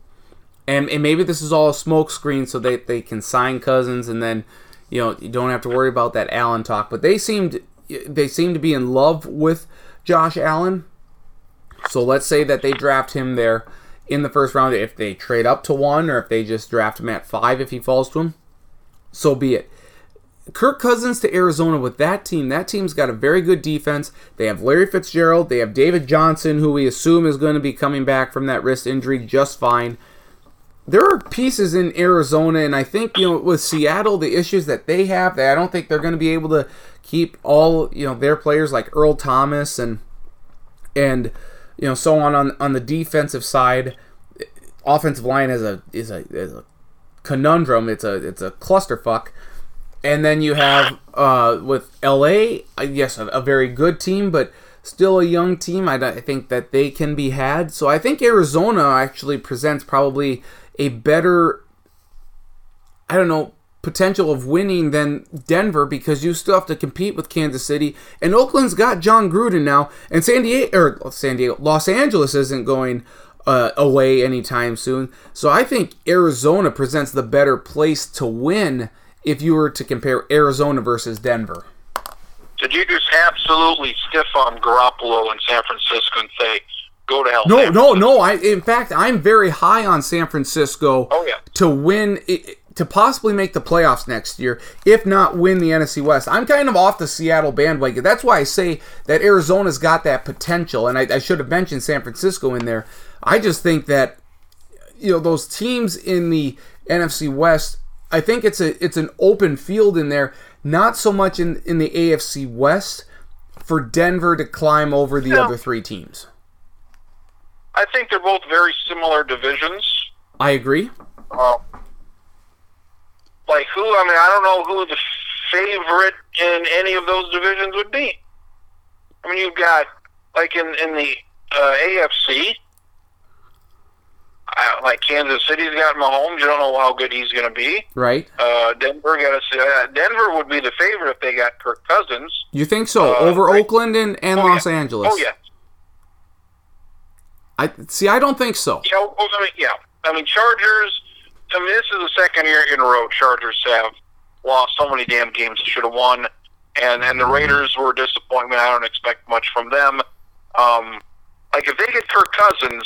and, and maybe this is all a smokescreen so they they can sign Cousins and then, you know, you don't have to worry about that Allen talk. But they seemed they seem to be in love with Josh Allen. So let's say that they draft him there in the first round. If they trade up to one, or if they just draft him at five, if he falls to him, so be it. Kirk Cousins to Arizona with that team. That team's got a very good defense. They have Larry Fitzgerald. They have David Johnson, who we assume is going to be coming back from that wrist injury just fine. There are pieces in Arizona, and I think you know with Seattle, the issues that they have, that I don't think they're going to be able to keep all you know their players like Earl Thomas and and you know so on on, on the defensive side. Offensive line is a is a, is a conundrum. It's a it's a clusterfuck. And then you have uh, with LA, uh, yes, a, a very good team, but still a young team. I, I think that they can be had. So I think Arizona actually presents probably a better, I don't know, potential of winning than Denver because you still have to compete with Kansas City. And Oakland's got Jon Gruden now, and San Diego or San Diego, Los Angeles isn't going uh, away anytime soon. So I think Arizona presents the better place to win if you were to compare Arizona versus Denver. did you just absolutely stiff on Garoppolo in San Francisco and say go to hell. No, no, no. I in fact I'm very high on San Francisco Oh, yeah. to win i- to possibly make the playoffs next year, if not win the NFC West. I'm kind of off the Seattle bandwagon. That's why I say that Arizona's got that potential, and I, I should have mentioned San Francisco in there. I just think that you know those teams in the NFC West. I think it's a it's an open field in there, not so much in in the AFC West for Denver to climb over the Yeah. other three teams. I think they're both very similar divisions. I agree. Um, like who? I mean, I don't know who the favorite in any of those divisions would be. I mean, you've got like in in the uh, AFC, uh, like Kansas City's got Mahomes. You don't know how good he's going to be. Right? Uh, Denver got to uh, Denver would be the favorite if they got Kirk Cousins. You think so? Uh, Over right. Oakland and, and Oh, Los yeah. Angeles? Oh yeah, I see. I don't think so. yeah. oh, I mean, yeah. I mean, Chargers. I mean, this is the second year in a row Chargers have lost so many damn games they should have won, and and the Raiders were a disappointment. I don't expect much from them. Um, like if they get Kirk Cousins,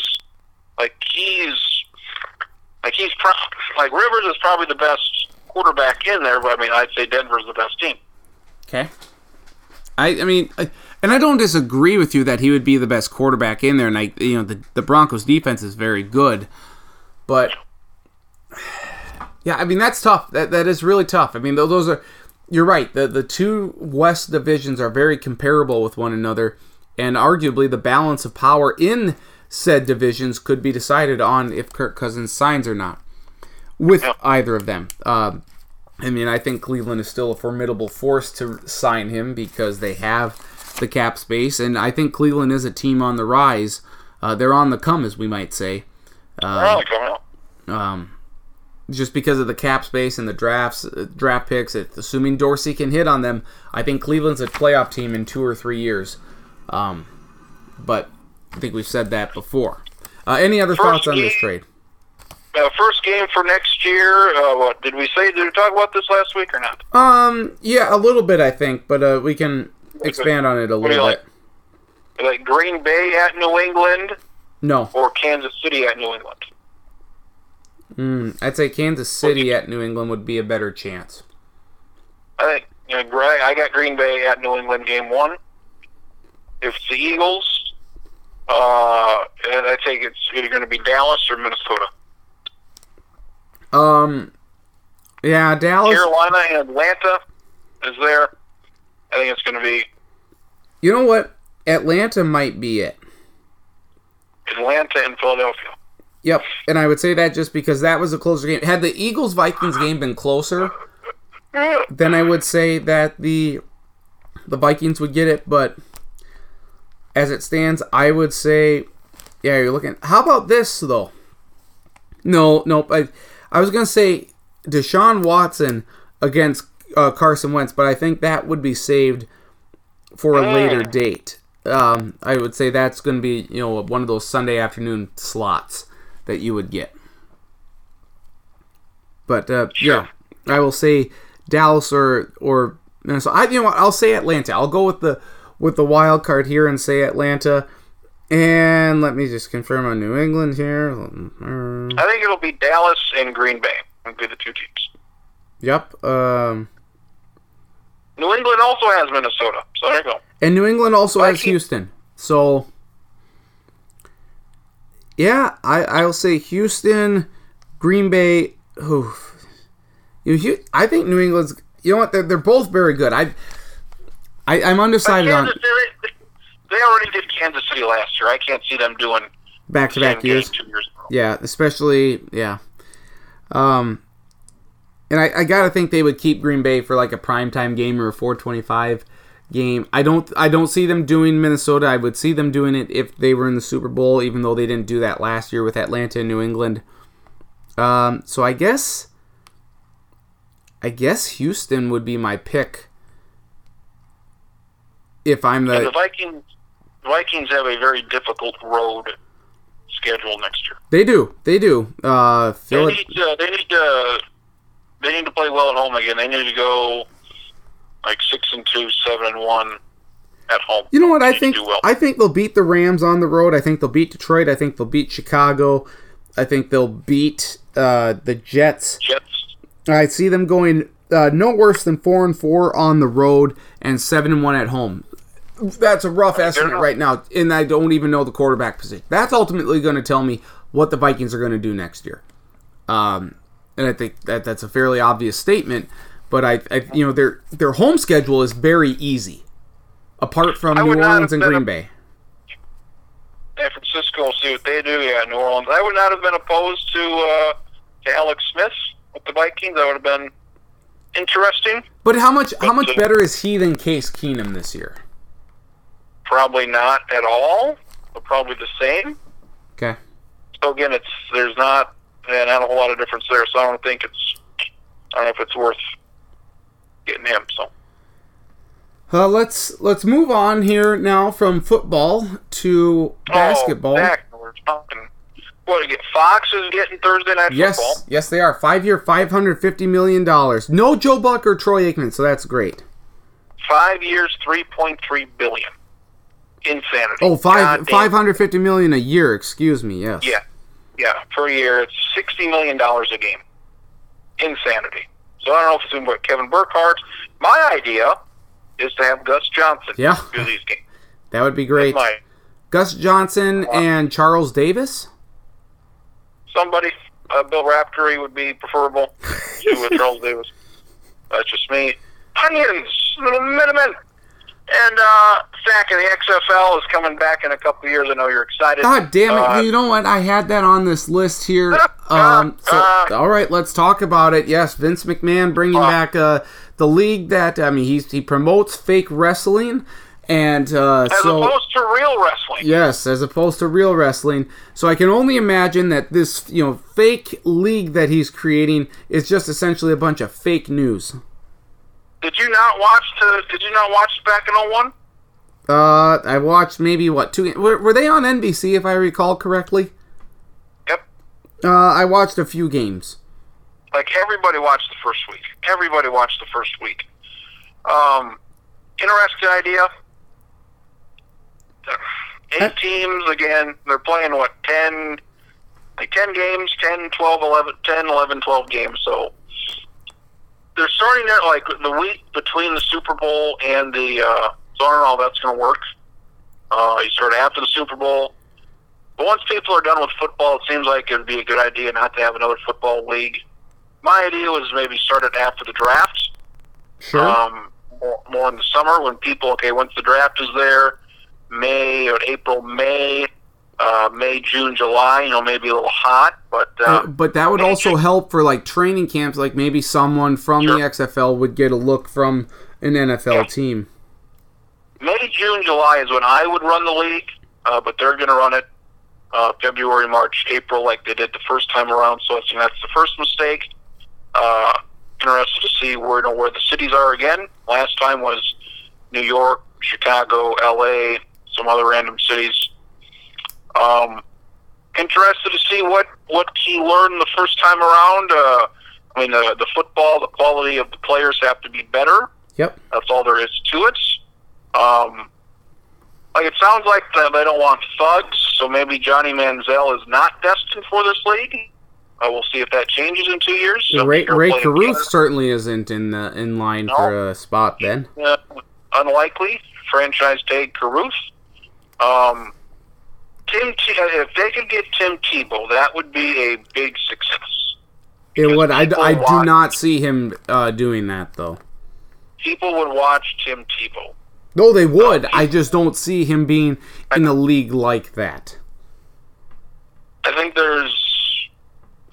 like he's like he's pro- like Rivers is probably the best quarterback in there, but I mean I'd say Denver's the best team. Okay. I, I mean, I, and I don't disagree with you that he would be the best quarterback in there. And I, you know, the the Broncos defense is very good, but yeah, I mean that's tough. That that is really tough. I mean, tho- those are. You're right. The the two West divisions are very comparable with one another, and arguably the balance of power in said divisions could be decided on if Kirk Cousins signs or not with either of them. Um, I mean, I think Cleveland is still a formidable force to sign him because they have the cap space, and I think Cleveland is a team on the rise. Uh, they're on the come, as we might say, up. um, just because of the cap space and the drafts, uh, draft picks. It, assuming Dorsey can hit on them, I think Cleveland's a playoff team in two or three years. Um, but I think we've said that before. Uh, any other First thoughts on this trade? Uh, first game for next year. Uh, what did we say? Did we talk about this last week or not? Um, yeah, a little bit, I think, but uh, we can expand on it a What do you little like? bit. Like Green Bay at New England No, or Kansas City at New England? mm, I'd say Kansas City at New England would be a better chance. I think you know. I got Green Bay at New England game one. If it's the Eagles, uh, and I think it's either going to be Dallas or Minnesota. Um, yeah, Dallas. Carolina and Atlanta is there. I think it's going to be You know what? Atlanta might be it. Atlanta and Philadelphia. Yep, and I would say that just because that was a closer game. Had the Eagles Vikings game been closer, then I would say that the the Vikings would get it. But as it stands, I would say, yeah, you're looking. How about this though? No, nope. I I was gonna say Deshaun Watson against uh, Carson Wentz, but I think that would be saved for a later date. Um, I would say that's going to be you know one of those Sunday afternoon slots that you would get. But uh, yeah, I will say Dallas or or Minnesota. I you know what, I'll say Atlanta. I'll go with the with the wild card here and say Atlanta. And let me just confirm on New England here. I think it'll be Dallas and Green Bay. Would be the two teams. Yep. Um, New England also has Minnesota, so there you go. and New England also has Vikings. Houston. So yeah, I I'll say Houston, Green Bay. Oof. You I think New England's. You know what? They're, they're both very good. I, I I'm undecided on Kansas City, they already did Kansas City last year. I can't see them doing back to back years. years in a row. Yeah, especially yeah. Um, and I, I gotta think they would keep Green Bay for like a primetime game or a 425 game. I don't I don't see them doing Minnesota. I would see them doing it if they were in the Super Bowl, even though they didn't do that last year with Atlanta and New England. Um, so I guess I guess Houston would be my pick if I'm the the Vikings, the Vikings have a very difficult road schedule next year. they do they do uh They need to, they need to they need to play well at home again. They need to go like six and two, seven and one, at home. You know what? I They think well. I think they'll beat the Rams on the road. I think they'll beat Detroit. I think they'll beat Chicago. I think they'll beat uh, the Jets. Jets. I see them going uh, no worse than four and four on the road and seven and one at home. That's a rough estimate right now, and I don't even know the quarterback position. That's ultimately going to tell me what the Vikings are going to do next year. Um, and I think that that's a fairly obvious statement. But I, I, you know, their their home schedule is very easy, apart from I New Orleans and Green a- Bay. San Francisco will see what they do. Yeah, New Orleans. I would not have been opposed to uh, to Alex Smith with the Vikings. That would have been interesting. But how much how much uh, better is he than Case Keenum this year? Probably not at all. But probably the same. Okay. So again, it's there's not eh, not a whole lot of difference there. So I don't think it's I don't know if it's worth getting him. So Uh, let's let's move on here now from football to basketball. Oh, back, we're talking. What get? Fox is getting Thursday night yes, football. yes, they are five year, five hundred fifty million dollars. No Joe Buck or Troy Aikman, so that's great. Five years, three point three billion. Insanity. Oh, five five hundred fifty million a year. Excuse me. Yes. Yeah, yeah, per year. It's sixty million dollars a game. Insanity. So I don't know if it's in what Kevin Burkhardt. My idea is to have Gus Johnson Yeah. do these games. That would be great. My Gus Johnson and Charles Davis. somebody, uh, Bill Raftery would be preferable to [laughs] Charles Davis. That's just me. Onions, little minimum. And uh, Zach the XFL is coming back in a couple of years. I know you're excited. God damn it! Uh, you know what? I had that on this list here. [laughs] Um, so, Uh, all right, let's talk about it. Yes, Vince McMahon bringing Uh. back uh, the league that I mean, he's, he promotes fake wrestling, and uh, as so opposed to real wrestling. yes, as opposed to real wrestling. So I can only imagine that this you know fake league that he's creating is just essentially a bunch of fake news. Did you not watch the? Did you not watch back in 01? Uh, I watched maybe what two? Were, were they on NBC if I recall correctly? Yep. Uh, I watched a few games. Like everybody watched the first week. Everybody watched the first week. Um, interesting idea. Eight teams again. They're playing what ten, like ten games, 10, 12, 11, 10, 11, 12 games. So they're starting there like the week between the Super Bowl and the. Uh, so I don't know how that's going to work. Uh, you start after the Super Bowl. But once people are done with football, it seems like it would be a good idea not to have another football league. My idea was maybe start it after the draft, Sure. um, more, more in the summer when people, okay, once the draft is there, May or April, May, uh, May, June, July, you know, maybe a little hot, but uh, Uh, but that would also help for like training camps. Like maybe someone from the XFL would get a look from an NFL Yeah. team. May, June, July is when I would run the league, uh, but they're going to run it uh, February, March, April, like they did the first time around. So I think that's the first mistake. Uh, interested to see where you know, where the cities are again. Last time was New York, Chicago, L.A., some other random cities. Um, interested to see what what he learned the first time around. Uh, I mean, the the football, the quality of the players have to be better. Yep. That's all there is to it. Um, like it sounds like they don't want thugs, so maybe Johnny Manziel is not destined for this league. Uh, we'll see if that changes in two years. Some Ray, Rae Carruth certainly isn't in the, in line No. for a spot then. Uh, unlikely franchise tag Carruth. Um, Tim, T- if they could get Tim Tebow, that would be a big success. It would. I, I do not see him uh, doing that though. People would watch Tim Tebow. No, they would. I just don't see him being in a league like that. I think there's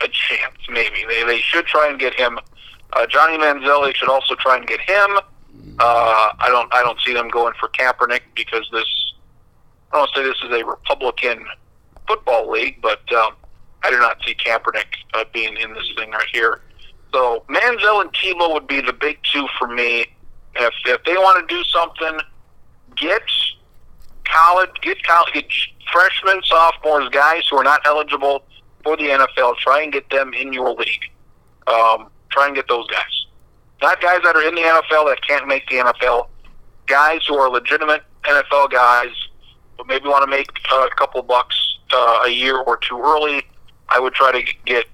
a chance, maybe. They, they should try and get him. Uh, Johnny Manziel, they should also try and get him. Uh, I don't I don't see them going for Kaepernick because this, I don't say this is a Republican football league, but um, I do not see Kaepernick uh, being in this thing right here. So Manziel and Tebow would be the big two for me. If, if they want to do something, get college, get college, get freshmen, sophomores, guys who are not eligible for the NFL. Try and get them in your league. Um, try and get those guys, not guys that are in the NFL that can't make the NFL. Guys who are legitimate NFL guys, maybe want to make a couple bucks uh, a year or two early, I would try to get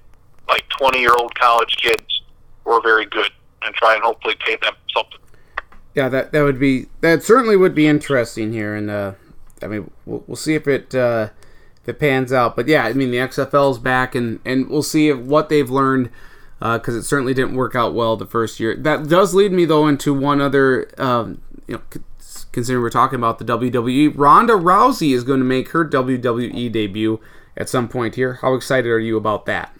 like 20 year old college kids who are very good and try and hopefully pay them something. Yeah, that that would be that certainly would be interesting here, and uh, I mean we'll, we'll see if it uh, if it pans out. But yeah, I mean the XFL's back, and and we'll see if, what they've learned because uh, it certainly didn't work out well the first year. That does lead me though into one other, um, you know, considering we're talking about the WWE. Ronda Rousey is going to make her WWE debut at some point here. How excited are you about that?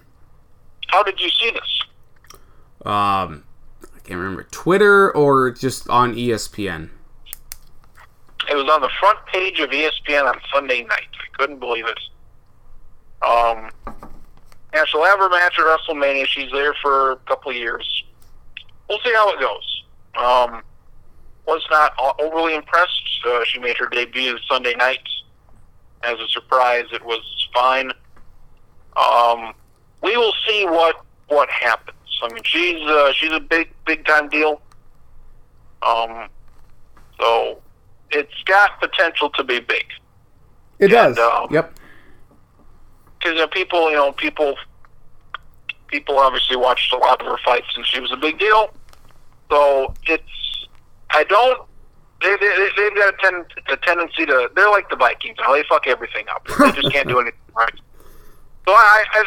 How did you see this? Um, I can't remember Twitter or just on ESPN. It was on the front page of ESPN on Sunday night. I couldn't believe it. Um, yeah, she'll have her match at WrestleMania. She's there for a couple of years. We'll see how it goes. Um, was not overly impressed. Uh, she made her debut Sunday night as a surprise. It was fine. Um, we will see what what happens. I mean, she's uh, she's a big big time deal. Um, so it's got potential to be big. It And, does. um, yep. because you know, people, you know, people, people obviously watched a lot of her fights, and she was a big deal. So it's, I don't. They, they, they've got a, ten, a tendency to. They're like the Vikings. They fuck everything up. They just can't do anything [laughs] right. So I, I,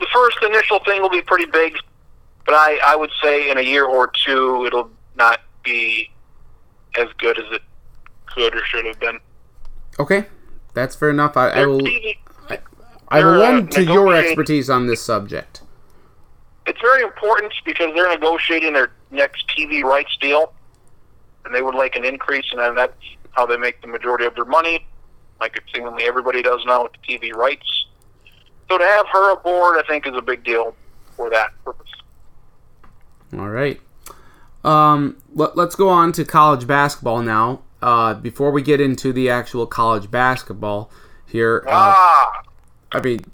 the first initial thing will be pretty big, but I, I would say in a year or two it'll not be as good as it could or should have been. Okay, that's fair enough. I, I will. TV I will uh, lend to your expertise on this subject. it's very important because they're negotiating their next TV rights deal, and they would like an increase, and then that's how they make the majority of their money, like it seemingly everybody does now with the TV rights. So to have her aboard, I think, is a big deal for that purpose. All right. Um, let, us go on to college basketball now. Uh, before we get into the actual college basketball here, uh, Ah, I mean,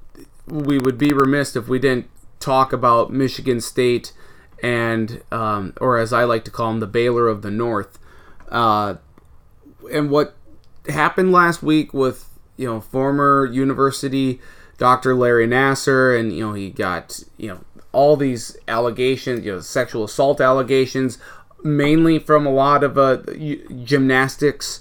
we would be remiss if we didn't talk about Michigan State and, um, or as I like to call them, the Baylor of the North. Uh, and what happened last week with, you know, former university Dr. Larry Nassar, and, you know, he got, you know, all these allegations, you know, sexual assault allegations, mainly from a lot of uh, gymnastics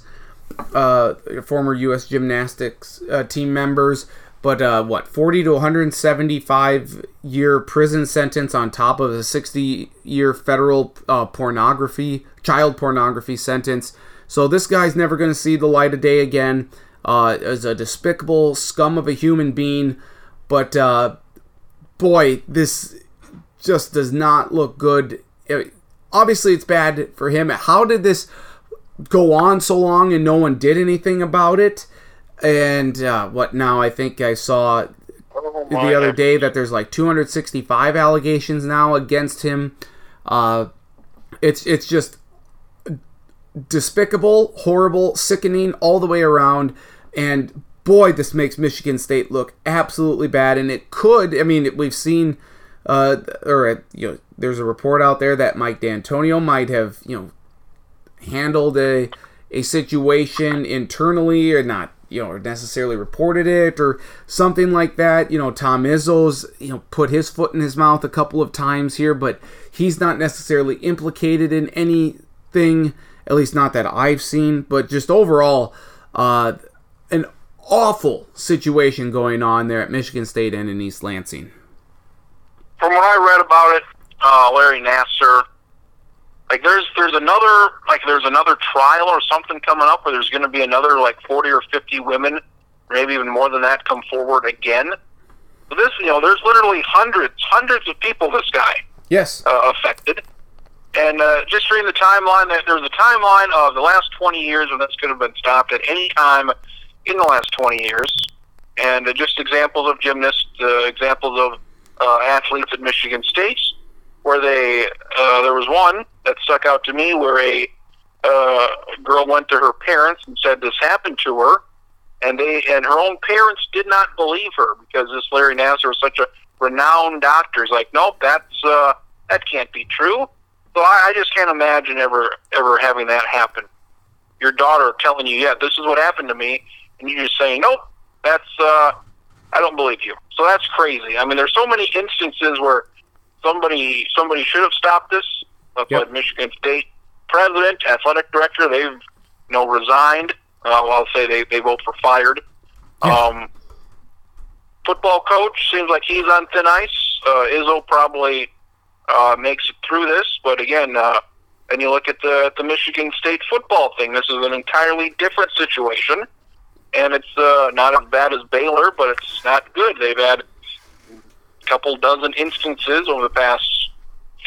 uh, former U.S. gymnastics uh, team members. But uh, what, 40 to 175 year prison sentence on top of a 60 year federal uh, pornography, child pornography sentence. So this guy's never going to see the light of day again. Uh, as a despicable scum of a human being. But uh, boy, this just does not look good. It- obviously, it's bad for him. How did this go on so long and no one did anything about it? And uh, what now? I think I saw oh the other day that there's like 265 allegations now against him. Uh, it's it's just despicable, horrible, sickening all the way around. And boy, this makes Michigan State look absolutely bad. And it could. I mean, we've seen, uh, or uh, you know, there's a report out there that Mike Dantonio might have, you know, handled a a situation internally or not you know necessarily reported it or something like that. You know tom izzo's you know put his foot in his mouth a couple of times here but he's not necessarily implicated in anything at least not that i've seen. But just overall uh an awful situation going on there at michigan state and in east lansing. From what I read about it, uh, Larry Nassar, like there's there's another like there's another trial or something coming up where there's going to be another like 40 or 50 women, maybe even more than that, come forward again. So this, you know, there's literally hundreds, hundreds of people. This guy yes uh, affected, and uh, just reading the timeline, that there's a timeline of the last 20 years when this could have been stopped at any time in the last 20 years, and uh, just examples of gymnasts, uh, examples of uh, athletes at Michigan State, where they uh, there was one that stuck out to me where a uh, girl went to her parents and said this happened to her, and they and her own parents did not believe her because this Larry Nassar was such a renowned doctor. He's like, nope, that's uh, that can't be true. So I, I just can't imagine ever ever having that happen your daughter telling you, "Yeah, this is what happened to me," and you just saying, "Nope, that's uh, I don't believe you." So that's crazy. I mean, there's so many instances where somebody somebody should have stopped this. That's Yep. Michigan State president, athletic director, they've you know resigned. Uh, well, I'll say they they both were fired. Yeah. Um, football coach seems like he's on thin ice. Uh, Izzo probably uh, makes it through this, but again, uh, and you look at the the Michigan State football thing. This is an entirely different situation, and it's uh, not as bad as Baylor, but it's not good. They've had couple dozen instances over the past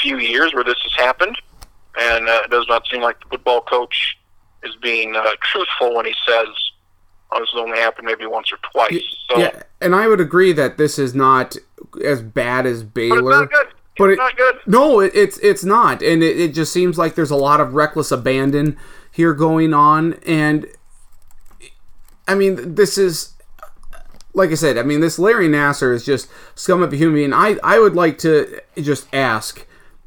few years where this has happened, and uh, it does not seem like the football coach is being uh, truthful when he says oh, this has only happened maybe once or twice. So, Yeah, and I would agree that this is not as bad as but Baylor. it's not good. But it's it- not good. No, it, it's it's not, and it, it just seems like there's a lot of reckless abandon here going on, and I mean, this is like I said. I mean, this Larry Nassar is just scum of a human being. I I would like to just ask,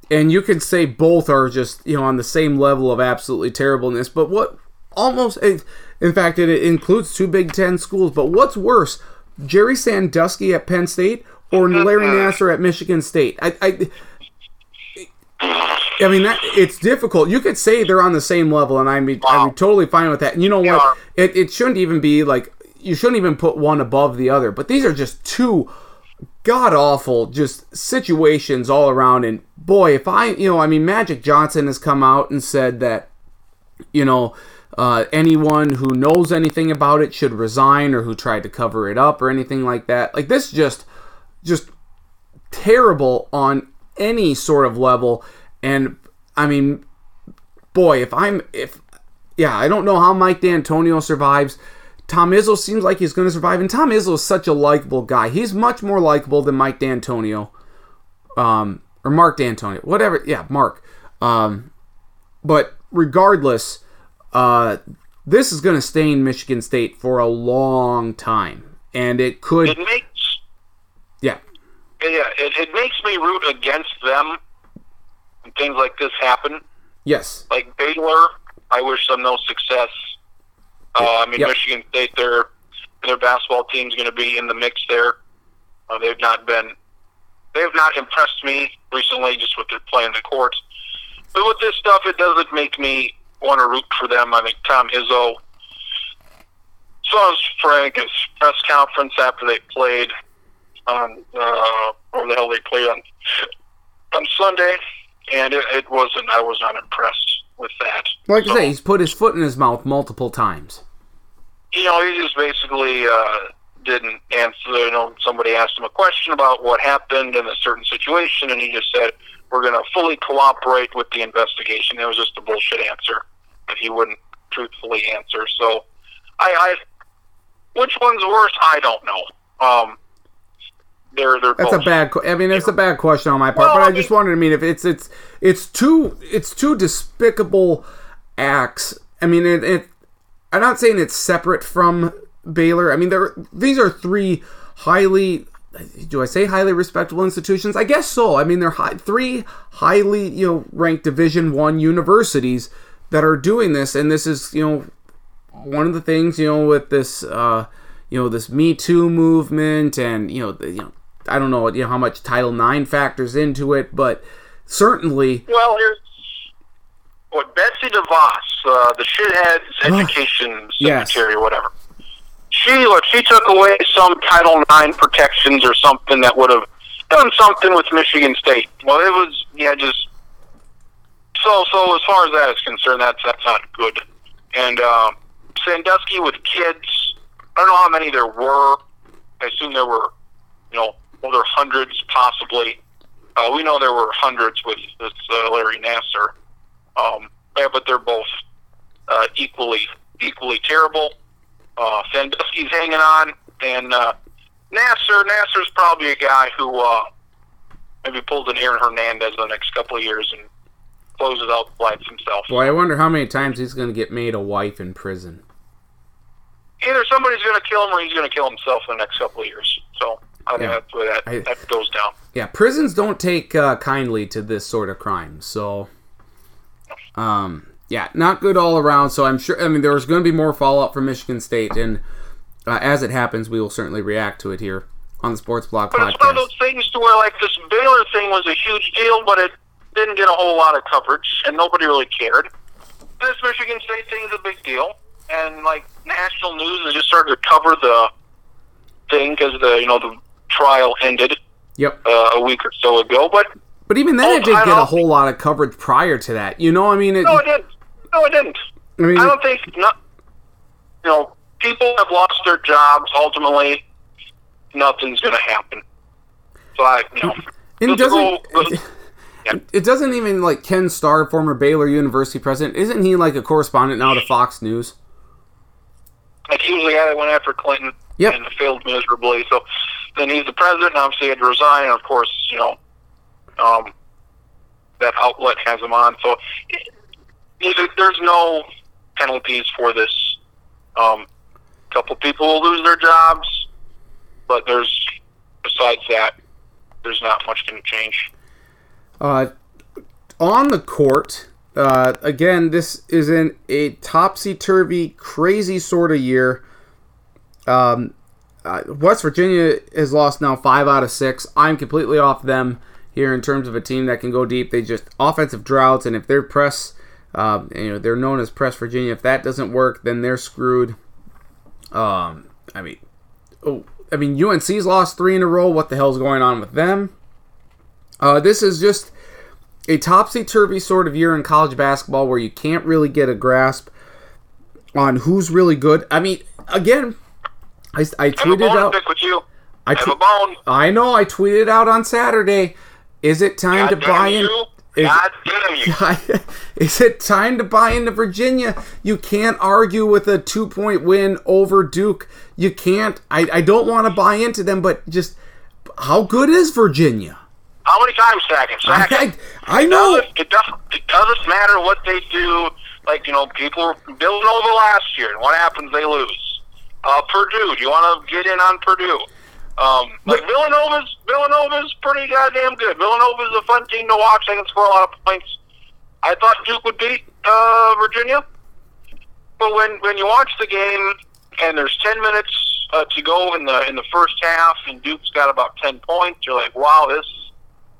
and you could say both are just you know on the same level of absolutely terribleness. But what almost, in fact, it includes two Big Ten schools. But what's worse, Jerry Sandusky at Penn State or Larry Nassar at Michigan State? I. I I mean that it's difficult. You could say they're on the same level, and I'm I'm totally fine with that. And you know what? It it shouldn't even be like you shouldn't even put one above the other. But these are just two god awful just situations all around. And boy, if I you know I mean Magic Johnson has come out and said that you know uh, anyone who knows anything about it should resign or who tried to cover it up or anything like that. Like this just just terrible on any sort of level and i mean boy if i'm if yeah i don't know how mike Dantonio survives tom izzo seems like he's going to survive and tom izzo is such a likable guy he's much more likable than mike Dantonio um or mark Dantonio whatever yeah mark um but regardless uh this is going to stain michigan state for a long time and it could It makes yeah yeah, it, it makes me root against them when things like this happen. yes Like Baylor, I wish them no success. Uh, I mean, Yep. Michigan State, their their basketball team's going to be in the mix there. Uh, they've not been, they have not impressed me recently, just with their play in the court. But with this stuff, it doesn't make me want to root for them. I think Tom Izzo saw his Frank his press conference after they played on uh, or the hell they played on on Sunday, and it, it wasn't. I was not impressed with that. Like I say, he's put his foot in his mouth multiple times. You know, he just basically uh, didn't answer. You know, somebody asked him a question about what happened in a certain situation, and he just said, "We're going to fully cooperate with the investigation." It was just a bullshit answer that he wouldn't truthfully answer. So, I, I which one's worse? I don't know. Um, they're they're That's both. a bad. I mean, it's a bad question on my part, Well, but I I just mean- wondered. I mean, if it's it's it's two it's two despicable acts. I mean, it, it. I'm not saying it's separate from Baylor. I mean, there these are three highly. Do I say highly respectable institutions? I guess so. I mean, they're high, three highly you know ranked Division One universities that are doing this, and this is you know one of the things you know with this uh, you know this Me Too movement and you know the, you know I don't know you know how much Title IX factors into it, but certainly Well, here's what Betsy DeVos, uh, the shithead's education Yes. secretary, or whatever. She look, she took away some Title IX protections or something that would have done something with Michigan State. Well, it was yeah, just so so. As far as that is concerned, that's that's not good. And um, Sandusky with kids, I don't know how many there were. I assume there were, you know, well, there were hundreds possibly. Uh, we know there were hundreds with this uh, Larry Nassar. Um, yeah, but they're both uh, equally equally terrible. Uh, Sandusky's hanging on, and uh, Nassar Nassar's probably a guy who uh, maybe pulls an Aaron Hernandez in the next couple of years and closes out the lights himself. Well, I wonder how many times he's going to get made a wife in prison. Either somebody's going to kill him or he's going to kill himself in the next couple of years. So I think Yeah. that's way that, I- that goes down. Yeah, prisons don't take uh, kindly to this sort of crime. So, um, yeah, not good all around. So I'm sure. I mean, there's going to be more fallout from Michigan State, and uh, as it happens, we will certainly react to it here on the Sports Block But it's one of those things to where like this Baylor thing was a huge deal, but it didn't get a whole lot of coverage, and nobody really cared. This Michigan State thing is a big deal, and like national news, they just started to cover the thing because the you know the trial ended Yep. uh, a week or so ago. But But even then, Oh, it didn't get a whole lot of coverage prior to that. You know, I mean, it, no, it didn't. No, it didn't. I mean, I don't think not. You know, people have lost their jobs. Ultimately, nothing's going to happen. So I, you know, it go- doesn't. let's- It doesn't even like Ken Starr, former Baylor University president. Isn't he like a correspondent now to Fox News? like he was the guy that went after Clinton Yep. and failed miserably. So then he's the president, and obviously he had to resign. And of course, you know, um, that outlet has him on. So it, it, there's no penalties for this. Um, couple people will lose their jobs, but there's besides that, there's not much going to change. Uh, on the court, uh, again, this is in a topsy turvy, crazy sort of year. Um, uh, West Virginia has lost now five out of six. I'm completely off them here in terms of a team that can go deep. They just offensive droughts, and if they're press, um, you know, they're known as press Virginia. If that doesn't work, then they're screwed. Um, I mean, oh, I mean, UNC's lost three in a row. What the hell's going on with them? Uh, this is just a topsy turvy sort of year in college basketball where you can't really get a grasp on who's really good. I mean, again, I, I I have a tweeted out. pick with you. I, I have a bone. I know. I tweeted out on Saturday. Is it time God to buy in? you. Is- God damn you. [laughs] Is it time to buy into Virginia? You can't argue with a two point win over Duke. You can't. I, I don't want to buy into them, but just how good is Virginia? How many times Stacken? I, Stacken. I, I know. doesn't, it, doesn't, it doesn't matter what they do. Like, you know, people were building over last year, and what happens? They lose. Uh, Purdue, do you want to get in on Purdue? Um, like, Villanova's, Villanova's pretty goddamn good. Villanova's a fun team to watch. They can score a lot of points. I thought Duke would beat uh, Virginia. But when, when you watch the game, and there's 10 minutes uh, to go in the in the first half, and Duke's got about 10 points, you're like, wow, this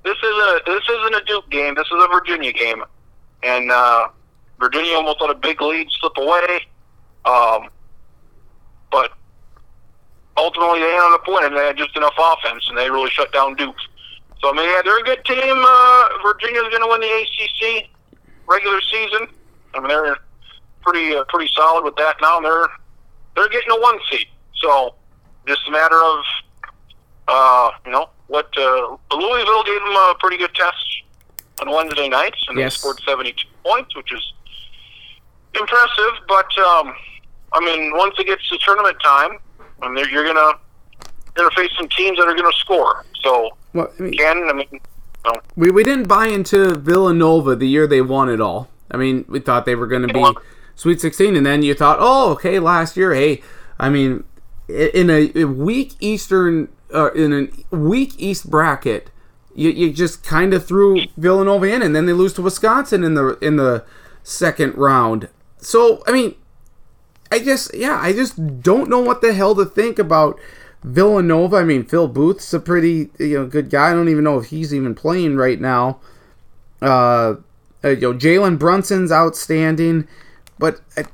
this isn't a, this isn't a Duke game. This is a Virginia game, and uh, Virginia almost let a big lead slip away. Um, but ultimately, they ended up winning. They had just enough offense, and they really shut down Duke. So I mean, yeah, they're a good team. Uh, Virginia's going to win the ACC regular season. I mean, they're pretty uh, pretty solid with that now. They're they're getting a one seed. So just a matter of uh, you know what uh, Louisville gave them a pretty good test on Wednesday nights, and Yes. they scored 72 points, which is impressive. But um, I mean, once it gets to tournament time, Mean, you're gonna gonna face some teams that are gonna score. So Well, I mean, again, I mean, no, we, we didn't buy into Villanova the year they won it all. I mean, we thought they were going to be. Sweet 16, and then you thought, oh, okay, last year, hey, I mean, in a, a weak Eastern, uh, in a weak East bracket, you, you just kind of threw Villanova in, and then they lose to Wisconsin in the in the second round. So, I mean, I just, yeah, I just don't know what the hell to think about Villanova. I mean, Phil Booth's a pretty, you know, good guy. I don't even know if he's even playing right now. Uh, uh, you know, Jalen Brunson's outstanding, but I,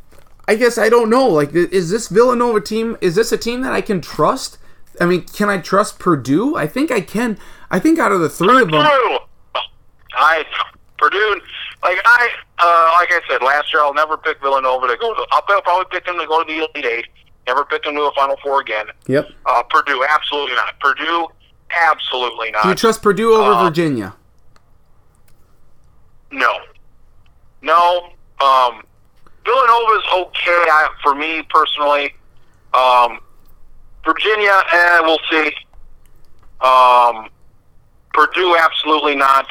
I guess I don't know. Like, is this Villanova team? Is this a team that I can trust? I mean, can I trust Purdue? I think I can. I think out of the three of them. I Purdue. Like I, uh, like I said last year, I'll never pick Villanova to go to. I'll probably pick them to go to the Elite Eight. Never pick them to a Final Four again. yep. Uh, Purdue, absolutely not. Purdue, absolutely not. Do you trust Purdue over Uh, Virginia? No, no. Um, Villanova's okay I, for me personally. Um, Virginia, eh, we'll see. Um, Purdue, absolutely not.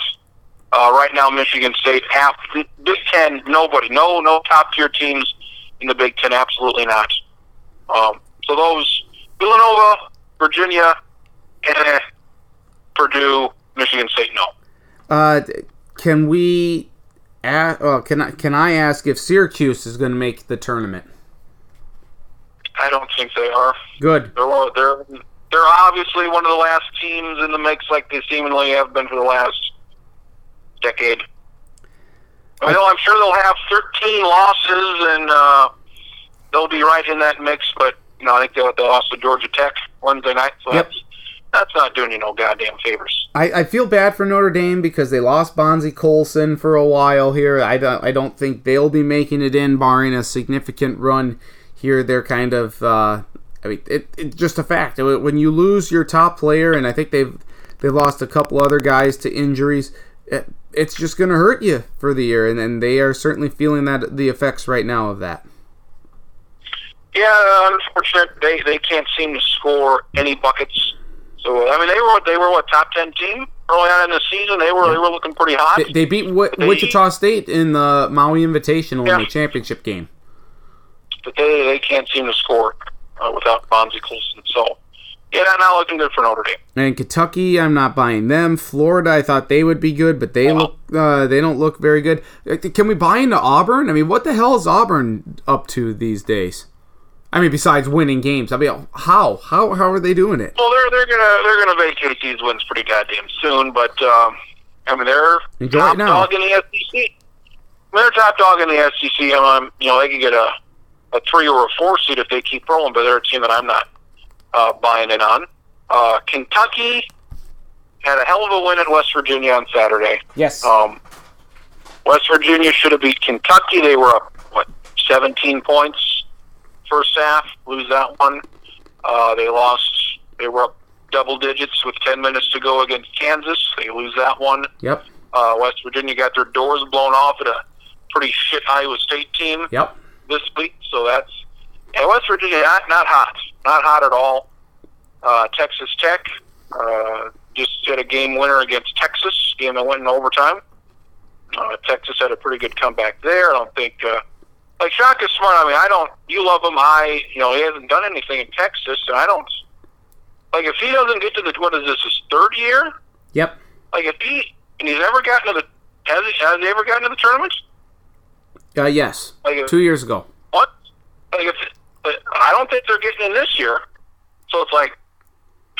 Uh, right now, Michigan State, half, Big Ten, nobody, no, no top tier teams in the Big Ten, absolutely not. Um, so those Villanova, Virginia, eh, Purdue, Michigan State, no. Uh, can we a- uh, can I can I ask if Syracuse is going to make the tournament? I don't think they are. Good. They're they're they're obviously one of the last teams in the mix, like they seemingly have been for the last decade. I mean, I'm sure they'll have 13 losses, and uh, they'll be right in that mix. But you know, I think they they lost to Georgia Tech Wednesday night, so Yep. that's that's not doing you no goddamn favors. I, I feel bad for Notre Dame because they lost Bonzi Colson for a while here. I don't I don't think they'll be making it in, barring a significant run here. They're kind of uh, I mean it, it's just a fact. When you lose your top player, and I think they've they lost a couple other guys to injuries. It, it's just going to hurt you for the year, and, and they are certainly feeling that the effects right now of that. Yeah, unfortunate. They they can't seem to score any buckets. So I mean, they were they were what top ten team early on in the season. They were they were looking pretty hot. They, they beat w- They- Wichita State in the Maui Invitational in the championship game. but they they can't seem to score uh, without Bonzi Colson. So yeah, not looking good for Notre Dame. And Kentucky, I'm not buying them. Florida, I thought they would be good, but they look uh, they don't look very good. Uh, Can we buy into Auburn? I mean, what the hell is Auburn up to these days? I mean, besides winning games, I mean, how how how are they doing it? Well, they're they're gonna they're gonna vacate these wins pretty goddamn soon. But um, I mean, they're Enjoy top dog in the SEC. They're top dog in the SEC. Um, you know, they could get a a three or a four seed if they keep rolling. But they're a team that I'm not uh, buying in on. Uh, Kentucky had a hell of a win at West Virginia on Saturday. Yes. Um, West Virginia should have beat Kentucky. They were up what 17 points first half. Lose that one. Uh, they lost. They were up double digits with 10 minutes to go against Kansas. They lose that one. Yep. Uh, West Virginia got their doors blown off at a pretty shit Iowa State team Yep. this week. So that's yeah, West Virginia not not hot, not hot at all. Uh, Texas Tech uh, just hit a game winner against Texas, game that went in overtime. Uh, Texas had a pretty good comeback there. I don't think uh, like Shaka Smart. I mean, I don't. You love him. I you know he hasn't done anything in Texas, and I don't like if he doesn't get to the what is this his third year? Yep. Like if he and he's ever gotten to the has he, has he ever gotten to the tournament? Uh, yes. Like if, Two years ago. what? Like if, but I don't think they're getting in this year. So it's like,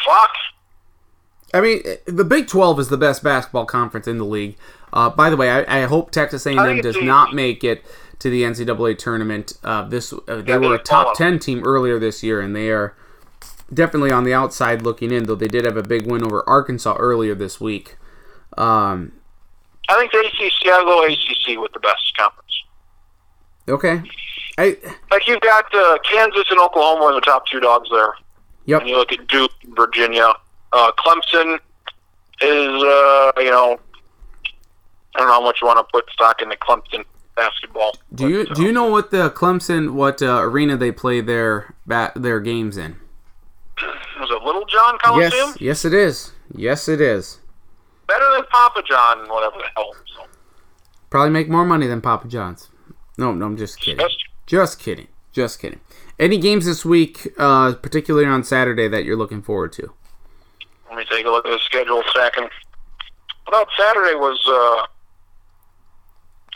fuck. I mean, the Big 12 is the best basketball conference in the league. Uh, by the way, I, I hope Texas A&M does not make it to the NCAA tournament. Uh, this uh, they were a top 10 team earlier this year, and they are definitely on the outside looking in. Though they did have a big win over Arkansas earlier this week. Um, I think the ACC, I'll go ACC with the best conference. okay, I Like you've got uh, Kansas and Oklahoma are the top two dogs there. yep. And you look at Duke, Virginia, uh, Clemson is, uh, you know, I don't know how much you want to put stock into Clemson basketball. Do you but, uh, do you know what the Clemson what uh, arena they play their bat, their games in? was it Littlejohn Coliseum? Yes, yes, it is. Yes, it is. Better than Papa John, whatever the hell. So, Probably make more money than Papa John's. No, no, I'm just kidding. that's Just kidding. Just kidding. Any games this week, uh, particularly on Saturday, that you're looking forward to? Let me take a look at the schedule second. Well, Saturday was uh,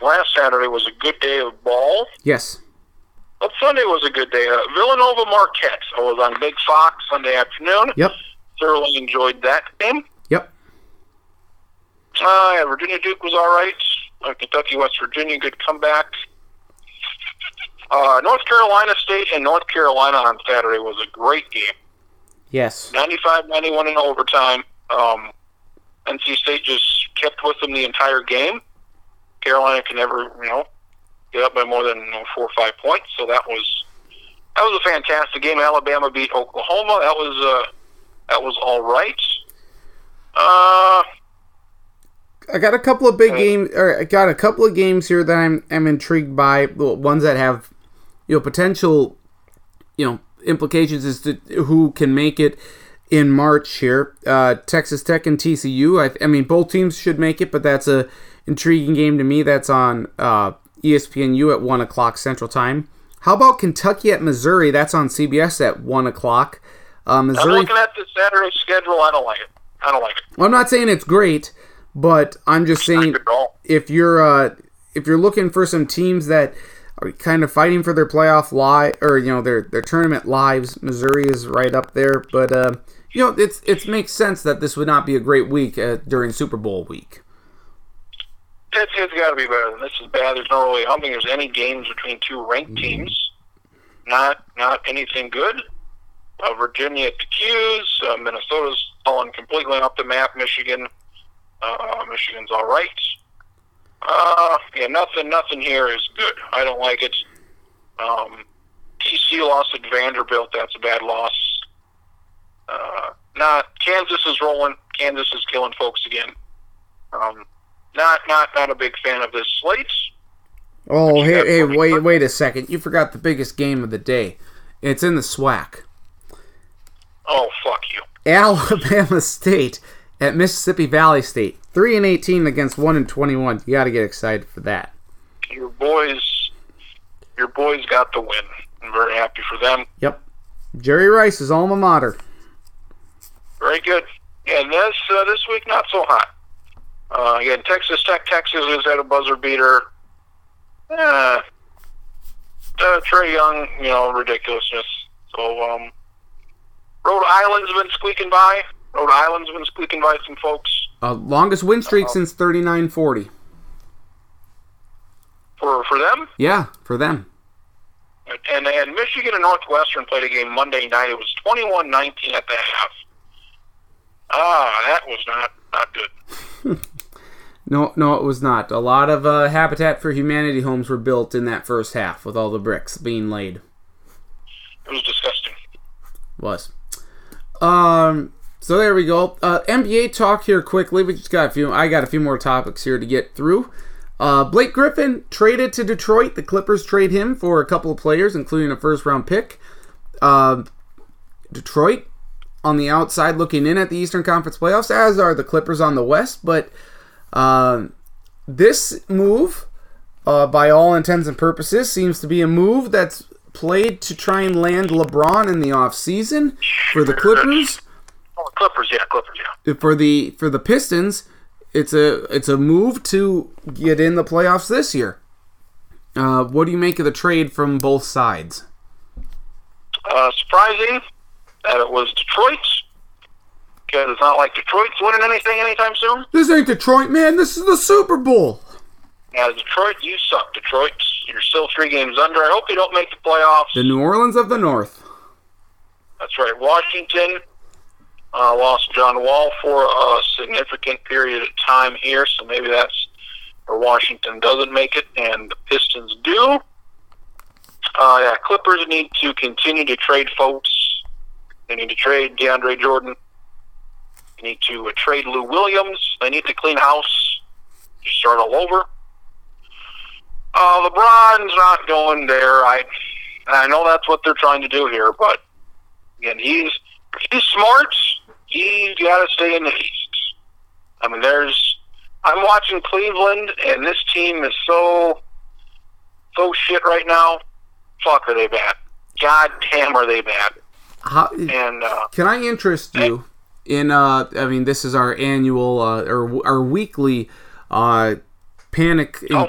last Saturday was a good day of ball. Yes. But Sunday was a good day. Uh, Villanova Marquette. I was on Big Fox Sunday afternoon. Yep. Thoroughly enjoyed that game. Yep. Uh, Virginia Duke was all right. Uh, Kentucky West Virginia, good comeback. Uh, North Carolina State and North Carolina on Saturday was a great game. Yes. 95-91 in overtime. Um, NC State just kept with them the entire game. Carolina can never, you know, get up by more than you know, four or five points. So that was that was a fantastic game. Alabama beat Oklahoma. That was uh, that was all right. Uh, I got a couple of big Uh, games, or I got a couple of games here that I'm I'm intrigued by. Well, Ones that have, you know, potential, you know, implications as to who can make it in March here. Uh, Texas Tech and TCU. I, I mean, both teams should make it, but that's a intriguing game to me. That's on uh, ESPNU at one o'clock Central Time. How about Kentucky at Missouri? That's on CBS at one o'clock. Uh, I'm Missouri. looking at the Saturday schedule. I don't like it. I don't like it. Well, I'm not saying it's great, but I'm just saying Not good at all. if you're uh if you're looking for some teams that are kind of fighting for their playoff life or you know their their tournament lives, Missouri is right up there. But uh, you know, it's it makes sense that this would not be a great week uh, during Super Bowl week. It's, got to be better than this. Is bad. There's no way. I don't think there's any games between two ranked teams. Not not anything good. Uh, Virginia at the Q's. Uh, Minnesota's fallen completely off the map. Michigan. Uh, Michigan's all right. Uh, yeah, nothing, nothing here is good. I don't like it. Um, TC lost at Vanderbilt. That's a bad loss. Uh, not Kansas is rolling. Kansas is killing folks again. Um, not, not, not a big fan of this slate. Oh, hey, hey, wait, wait a second. You forgot the biggest game of the day. It's in the SWAC. Oh, fuck you. Alabama [laughs] State at Mississippi Valley State. 3 and 18 against 1 and 21. You got to get excited for that. Your boys your boys got the win. I'm very happy for them. Yep. Jerry Rice's alma mater. Very good. And this uh, this week not so hot. Uh, again, Texas Tech, Texas is at a buzzer beater. Uh, uh, Trae Young, you know, ridiculousness. So, um, Rhode Island's been squeaking by. Rhode Island's been squeaking by some folks. Uh, longest win streak since 39-40. For for them? Yeah, for them. And and Michigan and Northwestern played a game Monday night. It was 21-19 at the half. Ah, that was not not good. [laughs] no, no, it was not. A lot of uh, Habitat for Humanity homes were built in that first half with all the bricks being laid. It was disgusting. Was. Um. So there we go. Uh, NBA talk here quickly. We just got a few. I got a few more topics here to get through. Uh, Blake Griffin traded to Detroit. The Clippers trade him for a couple of players, including a first round pick. Uh, Detroit on the outside looking in at the Eastern Conference playoffs, as are the Clippers on the West. But uh, this move, uh, by all intents and purposes, seems to be a move that's played to try and land LeBron in the offseason for the Clippers. Oh, Clippers, yeah, Clippers, yeah. For the for the Pistons, it's a it's a move to get in the playoffs this year. Uh, what do you make of the trade from both sides? Uh, surprising that it was Detroit, because it's not like Detroit's winning anything anytime soon. This ain't Detroit, man. This is the Super Bowl. Yeah, Detroit, you suck, Detroit. You're still three games under. I hope you don't make the playoffs. The New Orleans of the North. That's right. Washington uh, lost John Wall for a significant period of time here, so maybe that's where Washington doesn't make it, and the Pistons do. Uh, yeah, Clippers need to continue to trade folks. They need to trade DeAndre Jordan. They need to uh, trade Lou Williams. They need to clean house. Just start all over. Uh, LeBron's not going there. I I know that's what they're trying to do here, but again, he's he's smart. He's got to stay in the East. I mean, there's I'm watching Cleveland, and this team is so so shit right now. Fuck, are they bad? God damn, are they bad? How, And uh, can I interest you in? Uh, I mean, this is our annual uh, or our weekly uh, panic in oh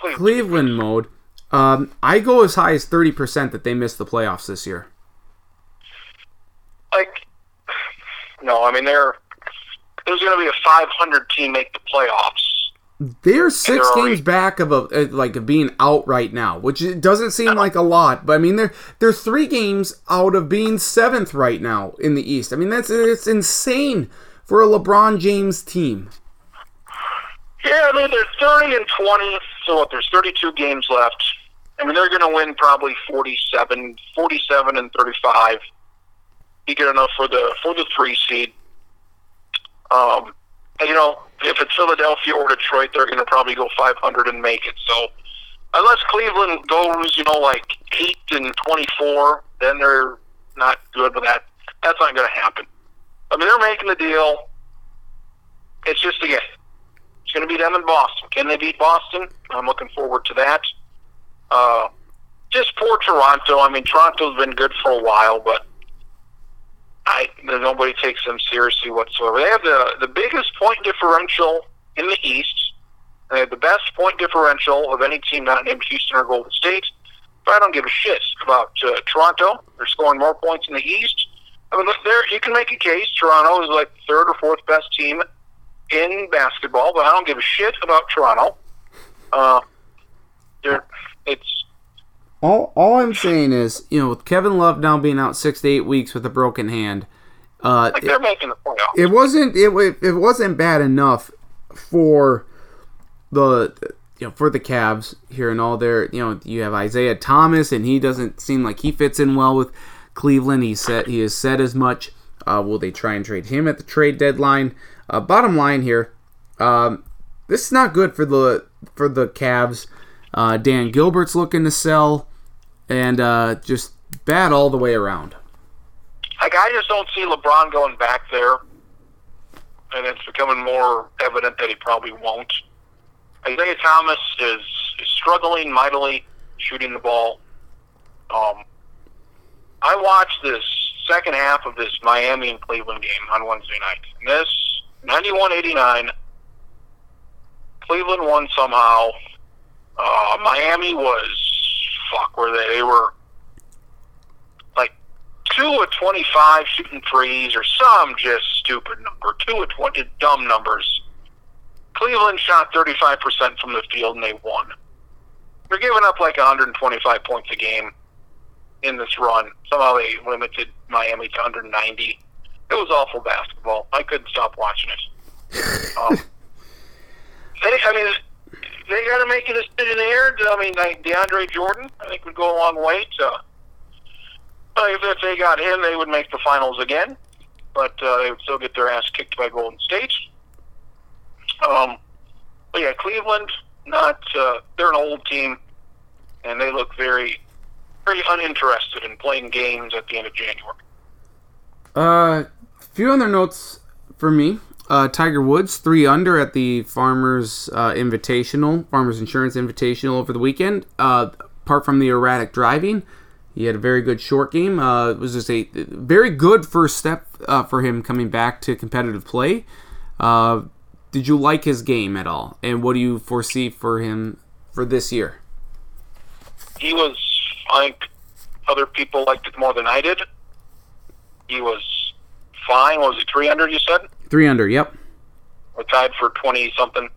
Cleveland. Cleveland mode. Um, I go as high as thirty percent that they miss the playoffs this year. Like, no, I mean they're there's going to be a 500 team make the playoffs. They're 6 they're already- games back of a uh, like of being out right now, which it doesn't seem like a lot, but I mean they're they're three games out of being seventh right now in the East. I mean that's it's insane for a LeBron James team. Yeah, I mean they're 30 and 20, so what? There's 32 games left. I mean they're going to win probably 47, 47 and 35. Be good enough for the for the three seed. Um, and you know if it's Philadelphia or Detroit, they're going to probably go 500 and make it. So unless Cleveland goes, you know, like eight and 24, then they're not good. But that that's not going to happen. I mean they're making the deal. It's just again, it's going to be them in Boston. Can they beat Boston? I'm looking forward to that. Uh, just poor Toronto. I mean, Toronto's been good for a while, but I nobody takes them seriously whatsoever. They have the the biggest point differential in the East, They had the best point differential of any team not named Houston or Golden State. But I don't give a shit about uh, Toronto. They're scoring more points in the East. I mean, look, there you can make a case. Toronto is like the third or fourth best team in basketball, but I don't give a shit about Toronto. Uh, they're, it's All, all I'm saying is, you know, with Kevin Love now being out six to eight weeks with a broken hand, uh, like they're making the playoffs. it wasn't it, it wasn't bad enough for the you know for the Cavs here and all their you know you have Isaiah Thomas and he doesn't seem like he fits in well with Cleveland. He said he has said as much. Uh, will they try and trade him at the trade deadline? Uh, bottom line here, um, this is not good for the for the Cavs. Uh, Dan Gilbert's looking to sell, and uh, just bad all the way around. Like I just don't see LeBron going back there, and it's becoming more evident that he probably won't. Isaiah Thomas is, is struggling mightily shooting the ball. Um, I watched this second half of this Miami and Cleveland game on Wednesday night. And this 91-89, Cleveland won somehow. Uh, Miami was fuck. Were they? They were like two of twenty-five shooting threes, or some just stupid number. Two of twenty dumb numbers. Cleveland shot thirty-five percent from the field, and they won. They're giving up like 125 points a game in this run. Somehow they limited Miami to under 90. It was awful basketball. I couldn't stop watching it. Um, [laughs] they, I mean, they got to make it a decision there. I mean, like DeAndre Jordan, I think would go a long way to. Uh, if, if they got him, they would make the finals again, but uh, they would still get their ass kicked by Golden State. Um, but yeah, Cleveland, not uh, they're an old team, and they look very, very uninterested in playing games at the end of January. Uh, few other notes for me. Uh, Tiger Woods three under at the Farmers uh, Invitational, Farmers Insurance Invitational over the weekend. Uh, apart from the erratic driving, he had a very good short game. Uh, it was just a very good first step uh, for him coming back to competitive play. Uh, did you like his game at all? And what do you foresee for him for this year? He was, I think, other people liked it more than I did. He was fine. What was three hundred? You said. Three under. Yep. or tied for 20 something.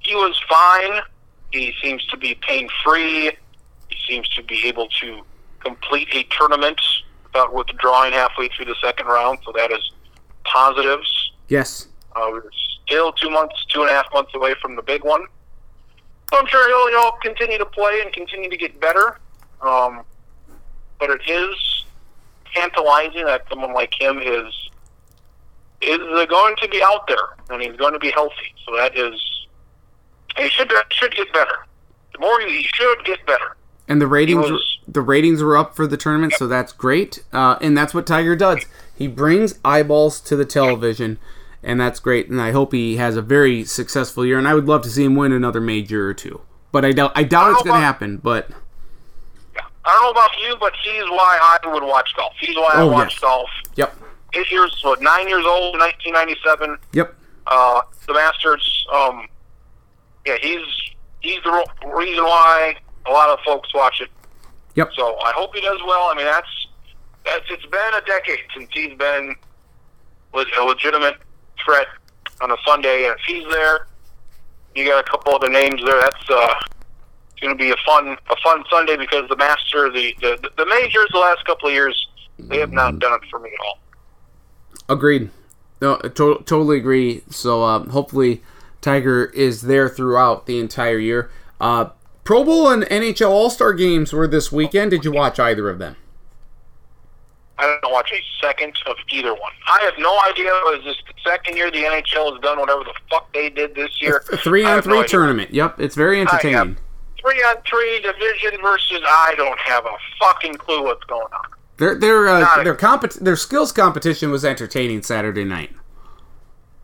He was fine. He seems to be pain free. He seems to be able to complete a tournament without withdrawing halfway through the second round, so that is positives. Yes. Uh, we're still two months, two and a half months away from the big one. So I'm sure he'll, he'll continue to play and continue to get better. Um, but it is tantalizing that someone like him is is going to be out there and he's going to be healthy. So that is he should should get better. The more he, should get better. And the ratings, was- the ratings were up for the tournament, so that's great. Uh, and that's what Tiger does. He brings eyeballs to the television, and that's great. And I hope he has a very successful year. And I would love to see him win another major or two. But I doubt, I doubt it's going to happen. But I don't know about you, but he's why I would watch golf. He's why I Oh, watch yes. golf. yep, Eight years, what, nine years old, 1997. yep, uh, the Masters. Um, yeah, he's he's the reason why a lot of folks watch it. yep. So I hope he does well. I mean, that's that's it's been a decade since he's been a legitimate threat on a Sunday, and if he's there, you got a couple other names there. That's uh, it's going to be a fun a fun Sunday because the Master, the the the majors, the last couple of years, they have not done it for me at all. Agreed. No, to- totally agree. So um, hopefully Tiger is there throughout the entire year. Uh, Pro Bowl and NHL All Star games were this weekend. Did you watch either of them? I don't watch a second of either one. I have no idea. Is this the second year the NHL has done whatever the fuck they did this year? A three on have no three idea. tournament. Yep, it's very entertaining. Three on three division versus I don't have a fucking clue what's going on. Their their uh, their compet- their skills competition was entertaining Saturday night.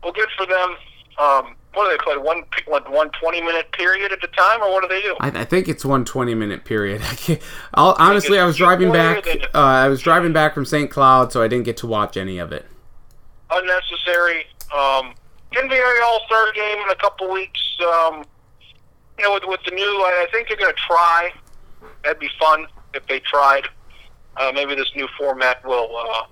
Well, good for them. Um, what do they play? One one one twenty minute period at a time, or what do they do? I, I think it's one 20 minute period. [laughs] I I'll, honestly, I was driving back. Uh, I was driving back from St. Cloud, so I didn't get to watch any of it. Unnecessary. Um, NBA All Star game in a couple weeks. Um, you know, with, with the new, I I think they're going to try. That'd be fun if they tried. Uh, maybe this new format will, uh,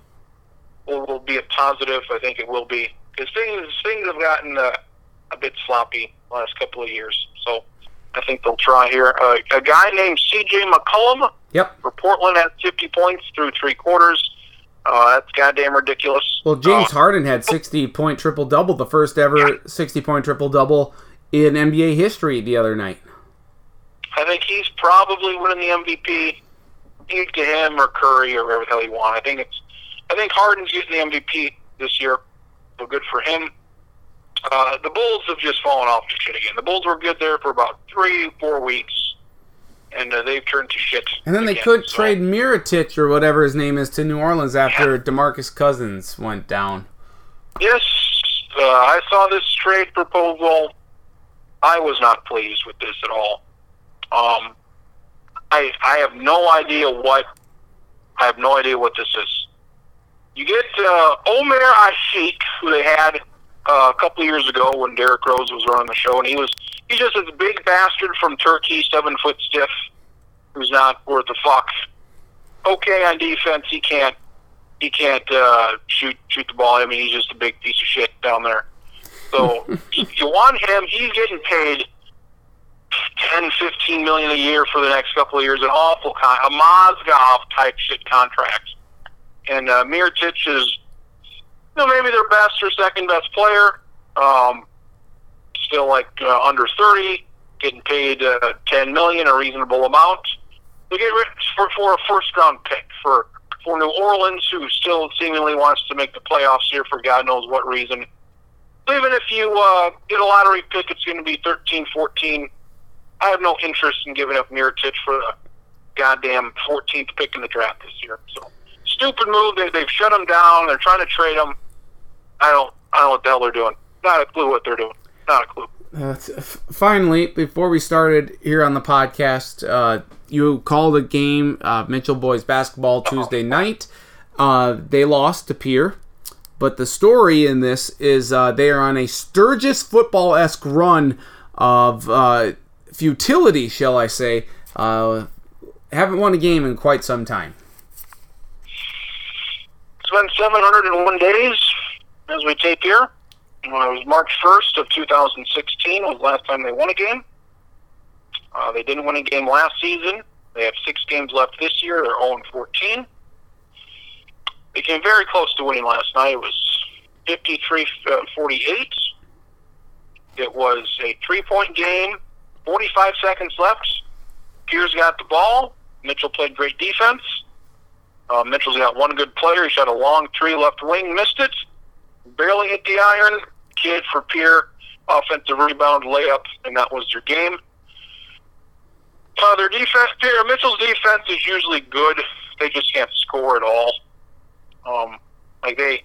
will will be a positive. I think it will be because things things have gotten uh, a bit sloppy the last couple of years. So I think they'll try here. Uh, a guy named C.J. McCollum Yep. for Portland had 50 points through three quarters. Uh, that's goddamn ridiculous. Well, James Uh, Harden had 60 point triple double, the first ever 60 point triple double in NBA history the other night. I think he's probably winning the MVP. Either to him or Curry or whatever the hell you want. I think it's. I think Harden's getting the MVP this year. So good for him. Uh, the Bulls have just fallen off to shit again. The Bulls were good there for about three, four weeks, and uh, they've turned to shit. And then they could So, trade Mirotic or whatever his name is to New Orleans after DeMarcus Cousins went down. Yes, uh, I saw this trade proposal. I was not pleased with this at all. Um, I I have no idea what I have no idea what this is. You get uh, Omer Asik, who they had uh, a couple of years ago when Derrick Rose was running the show, and he was he's just this big bastard from Turkey, seven foot stiff, who's not worth a fuck. Okay on defense, he can't he can't uh, shoot shoot the ball. I mean, he's just a big piece of shit down there. So [laughs] you want him? He's getting paid 10, 15 million a year for the next couple of years. An awful con- a Mozgov type shit contract. And uh, Mirotic is, you know, maybe their best or second best player. Um, still like uh, under 30, getting paid uh, 10 million, a reasonable amount. They get rich for, for a first round pick for for New Orleans, who still seemingly wants to make the playoffs here for God knows what reason. Even if you uh, get a lottery pick, it's going to be 13, 14. I have no interest in giving up Mirotic for the goddamn 14th pick in the draft this year. So stupid move. They, they've shut him down. They're trying to trade him. I don't. I don't know what the hell they're doing. Not a clue what they're doing. Not a clue. Uh, finally, before we started here on the podcast, uh, you called a game, uh, Mitchell boys basketball Tuesday night. Uh, they lost to Pierre, but the story in this is uh, they are on a Sturgis football esque run of uh, futility, shall I say. Uh, haven't won a game in quite some time. It's been 701 days as we tape here. Uh, it was March 1st of 2016 was the last time they won a game. Uh, they didn't win a game last season. They have six games left this year. They're 0 14. They came very close to winning last night. It was 53 uh, 48. It was a three point game, 45 seconds left. Pierre's got the ball. Mitchell played great defense. Uh, Mitchell's got one good player. He shot a long three left wing, missed it. Barely hit the iron. Kid for Pierre, offensive rebound layup, and that was their game. Uh, their defense, Pierre, Mitchell's defense is usually good. They just can't score at all. Um, like they,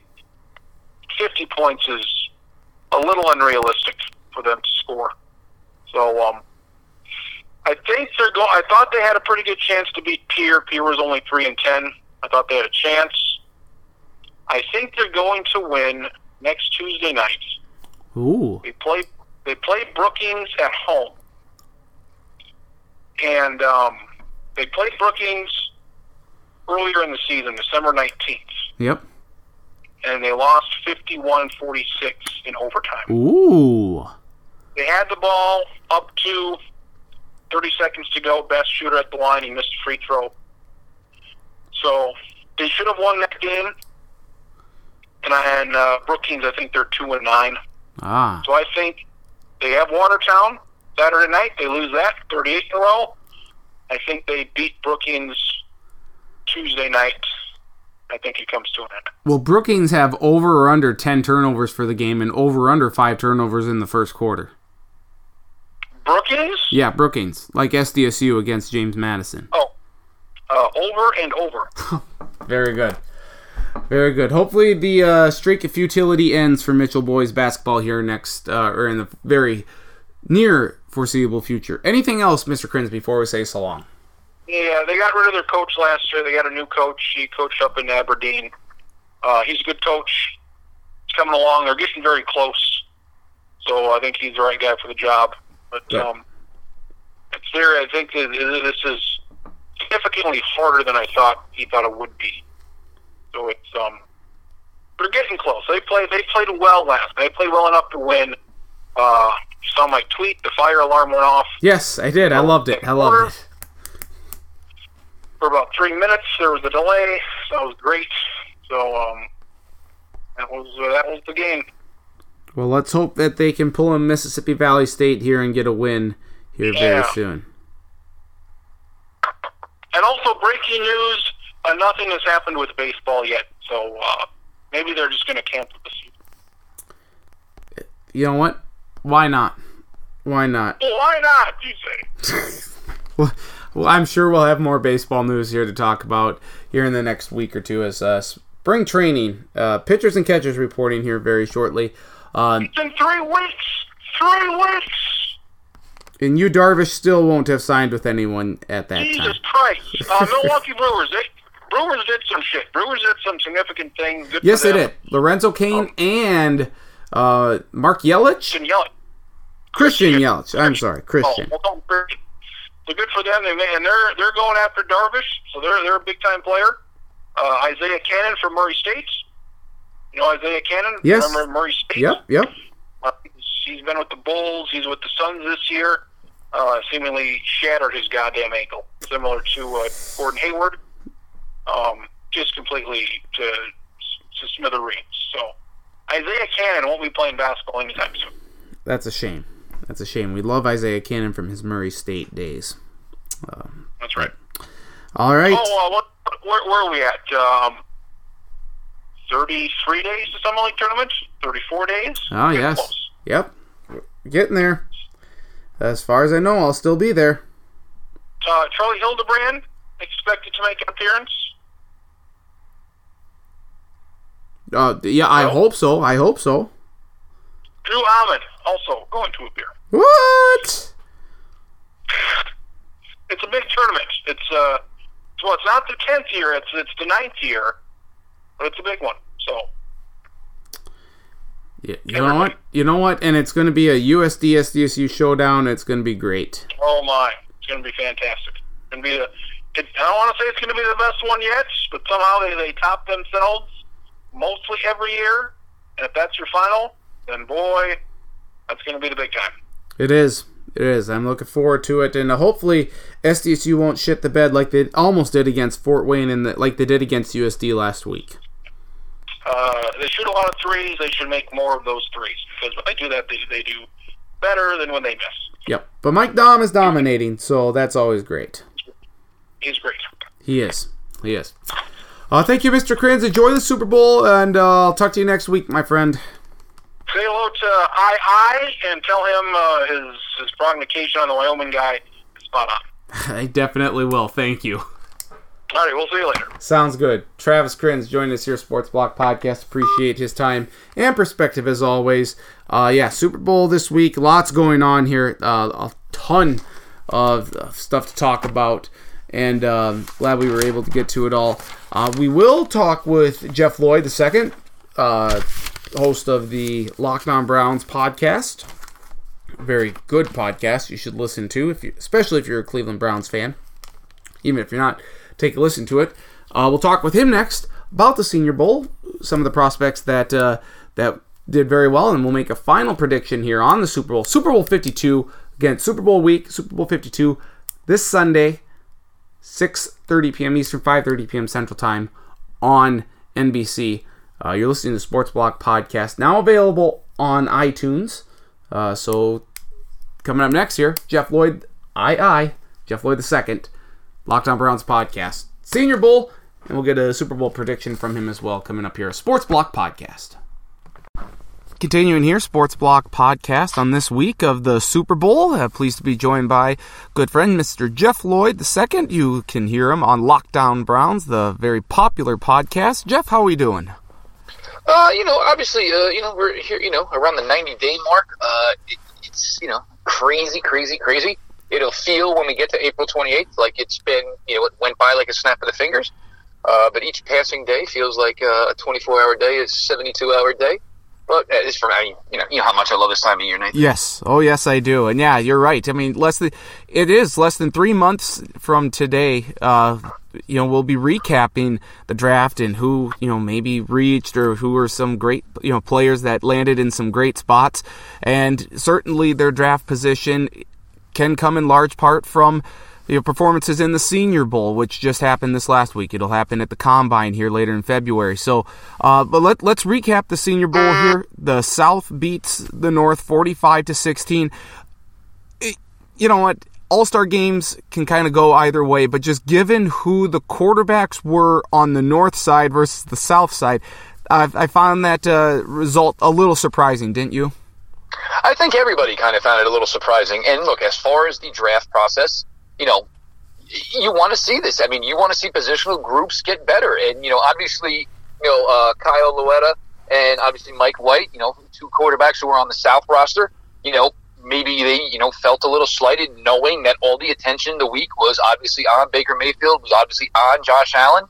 50 points is a little unrealistic for them to score. So, um, I think they're going. I thought they had a pretty good chance to beat Pierre. Pierre was only three and ten. I thought they had a chance. I think they're going to win next Tuesday night. Ooh. They play. They play Brookings at home, and um, they played Brookings earlier in the season, December nineteenth, Yep. and they lost 51-46 in overtime. Ooh. They had the ball up to 30 seconds to go. Best shooter at the line. He missed a free throw. So they should have won that game. And, I, and uh, Brookings, I think they're two and nine. Ah. So I think they have Watertown Saturday night. They lose that 38 in a row. I think they beat Brookings Tuesday night. I think it comes to an end. Well, Brookings have over or under 10 turnovers for the game and over or under 5 turnovers in the first quarter. Brookings? Yeah, Brookings, like SDSU against James Madison. Oh, uh, over and over. [laughs] Very good. Very good. Hopefully, the uh, streak of futility ends for Mitchell boys basketball here next, uh, or in the very near foreseeable future. Anything else, Mr. Kriens, before we say so long? Yeah, they got rid of their coach last year. They got a new coach. He coached up in Aberdeen. Uh, he's a good coach. He's coming along. They're getting very close. So I think he's the right guy for the job. But Yeah. um, it's there. I think this is significantly harder than I thought he thought it would be. So it's um, they're getting close. They played. They played well last. They played well enough to win. Uh, you saw my tweet. The fire alarm went off Yes, I did. I loved it. I loved it. for about three minutes. There was a delay. So that was great. So um, that was uh, that was the game. Well, let's hope that they can pull in Mississippi Valley State here and get a win here very soon. And also breaking news: uh, nothing has happened with baseball yet. So uh, maybe they're just going to cancel the season. You know what? Why not? Why not? Why not? You say? [laughs] Well, well, I'm sure we'll have more baseball news here to talk about here in the next week or two as uh, spring training, uh, pitchers and catchers reporting here very shortly. It's in three weeks. Three weeks. and you, Darvish, still won't have signed with anyone at that time. Jesus Christ. [laughs] Uh, Milwaukee Brewers. They, Brewers did some shit. Brewers did some significant things. Good Yes, they did. Lorenzo Cain and uh, Mark Yelich, Christian Yelich. Christian Yelich. I'm sorry, Oh, Christian. we'll call Christian. So good for them. They may- and they're they're going after Darvish. So they're they're a big time player. Uh, Isaiah Canaan from Murray State. You know Isaiah Canaan. Yes. Remember Murray State? Yep, yep. Uh, he's been with the Bulls. He's with the Suns this year. Uh, seemingly shattered his goddamn ankle, similar to uh, Gordon Hayward. Um, just completely to, to smithereens. So Isaiah Canaan won't be playing basketball anytime soon. That's a shame. That's a shame. We love Isaiah Canaan from his Murray State days. That's right. All right. Oh, uh, what, where, where are we at? Um, 33 days to Summer League tournament? 34 days? Oh, Getting yes. close. Yep. Getting there. As far as I know, I'll still be there. Uh, Charlie Hildebrand expected to make an appearance. Uh, yeah, I No? hope so. I hope so. Drew Ahmed also going to appear. What? [sighs] It's a big tournament. It's uh, well, it's not the tenth year. It's it's the ninth year, it's a big one. So Yeah, you know what? You know what? And it's going to be a USD SDSU showdown. It's going to be great. oh my, it's going to be fantastic. It's going to be the. It, I don't want to say it's going to be the best one yet, but somehow they they top themselves mostly every year. And if that's your final, then boy, that's going to be the big time. It is. It is. I'm looking forward to it, and hopefully SDSU won't shit the bed like they almost did against Fort Wayne and the, like they did against USD last week. Uh, they shoot a lot of threes. They should make more of those threes because when they do that, they they do better than when they miss. Yep. But Mike Daum is dominating, so that's always great. He's great. He is. He is. Uh, thank you, Mr. Kriens. Enjoy the Super Bowl, and uh, I'll talk to you next week, my friend. Say hello to I I and tell him uh, his his prognostication on the Wyoming guy is spot on. [laughs] I definitely will. Thank you. All right, we'll see you later. Sounds good. Travis Kriens joined us here, Sports Block Podcast. Appreciate his time and perspective as always. Uh, yeah, Super Bowl this week. Lots going on here. Uh, a ton of uh, stuff to talk about, and um glad we were able to get to it all. Uh, we will talk with Jeff Lloyd II, uh, host of the Locked On Browns podcast. Very good podcast. You should listen to, if you, especially if you're a Cleveland Browns fan even if you're not, take a listen to it. Uh, we'll talk with him next about the Senior Bowl, some of the prospects that uh, that did very well, and we'll make a final prediction here on the Super Bowl. Super Bowl 52 again, Super Bowl week, Super Bowl 52 this Sunday, 6:30 p.m. Eastern, 5:30 p.m. Central Time on NBC. Uh, you're listening to Sports Block Podcast, now available on iTunes. Uh, so coming up next here, Jeff Lloyd, I I Jeff Lloyd the second. Locked On Browns podcast, Senior Bowl, and we'll get a Super Bowl prediction from him as well coming up here. Sports Block podcast. Continuing here, Sports Block podcast on this week of the Super Bowl. Uh, pleased to be joined by good friend Mr. Jeff Lloyd II. You can hear him on Locked On Browns, the very popular podcast. Jeff, how are we doing? Uh, you know, obviously, uh, you know, we're here, you know, around the 90 day mark. Uh, it, it's, you know, crazy, crazy, crazy. It'll feel when we get to April 28th like it's been, you know, it went by like a snap of the fingers. Uh, but each passing day feels like uh, a 24 hour day is a 72 hour day. But uh, it's for I mean, you know, you know how much I love this time of year, Nathan. Yes. Oh, yes, I do. And yeah, you're right. I mean, less than it is less than three months from today. Uh, you know, we'll be recapping the draft and who you know maybe reached or who are some great you know players that landed in some great spots, and certainly their draft position can come in large part from know, performances in the Senior Bowl, which just happened this last week. It'll happen at the Combine here later in February. So, uh, but let, let's recap the Senior Bowl here. The South beats the North 45 to 16. It, you know what? All Star games can kind of go either way, but just given who the quarterbacks were on the North side versus the South side, I, I found that uh, result a little surprising, didn't you? I think everybody kind of found it a little surprising. And look, as far as the draft process, you know, you want to see this. I mean, you want to see positional groups get better. And, you know, obviously, you know, uh, Kyle Lauletta and obviously Mike White, you know, two quarterbacks who were on the South roster, you know, maybe they, you know, felt a little slighted knowing that all the attention the week was obviously on Baker Mayfield, was obviously on Josh Allen.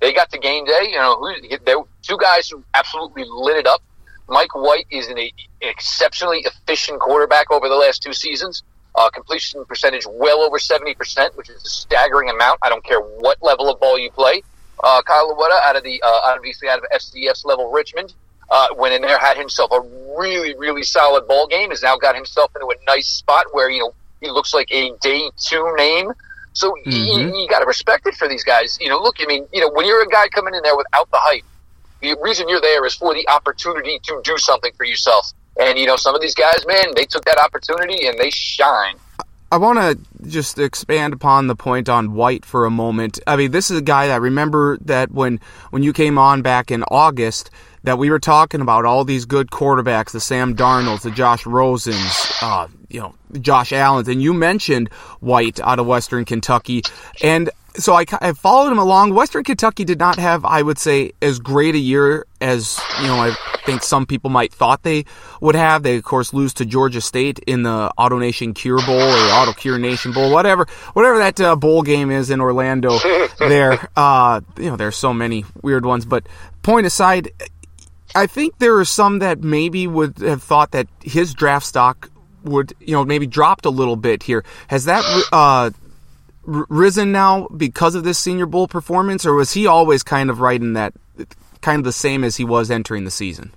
They got to game day, you know, who, they two guys who absolutely lit it up. Mike White is an exceptionally efficient quarterback over the last two seasons. Uh, completion percentage well over 70%, which is a staggering amount. I don't care what level of ball you play. Uh, Kyle Lauletta out of the, uh, obviously out of FCS level Richmond, uh, went in there, had himself a really, really solid ball game, has now got himself into a nice spot where, you know, he looks like a day two name. So mm-hmm. you, you got to respect it for these guys. You know, look, I mean, you know, when you're a guy coming in there without the hype, the reason you're there is for the opportunity to do something for yourself. And you know, some of these guys, man, they took that opportunity and they shine. I want to just expand upon the point on White for a moment. I mean, this is a guy that remember that when when you came on back in August, that we were talking about all these good quarterbacks, the Sam Darnolds, the Josh Rosens, uh, you know, Josh Allen's, and you mentioned White out of Western Kentucky, and so I, I followed him along. Western Kentucky did not have, I would say, as great a year as you know. I think some people might thought they would have. They of course lose to Georgia State in the Auto Nation Cure Bowl or Auto Cure Nation Bowl, whatever, whatever that uh, bowl game is in Orlando. [laughs] there, uh, you know, there's so many weird ones. But point aside, I think there are some that maybe would have thought that his draft stock would, you know, maybe dropped a little bit here. Has that uh, risen now because of this Senior Bowl performance, or was he always kind of right in that, kind of the same as he was entering the season?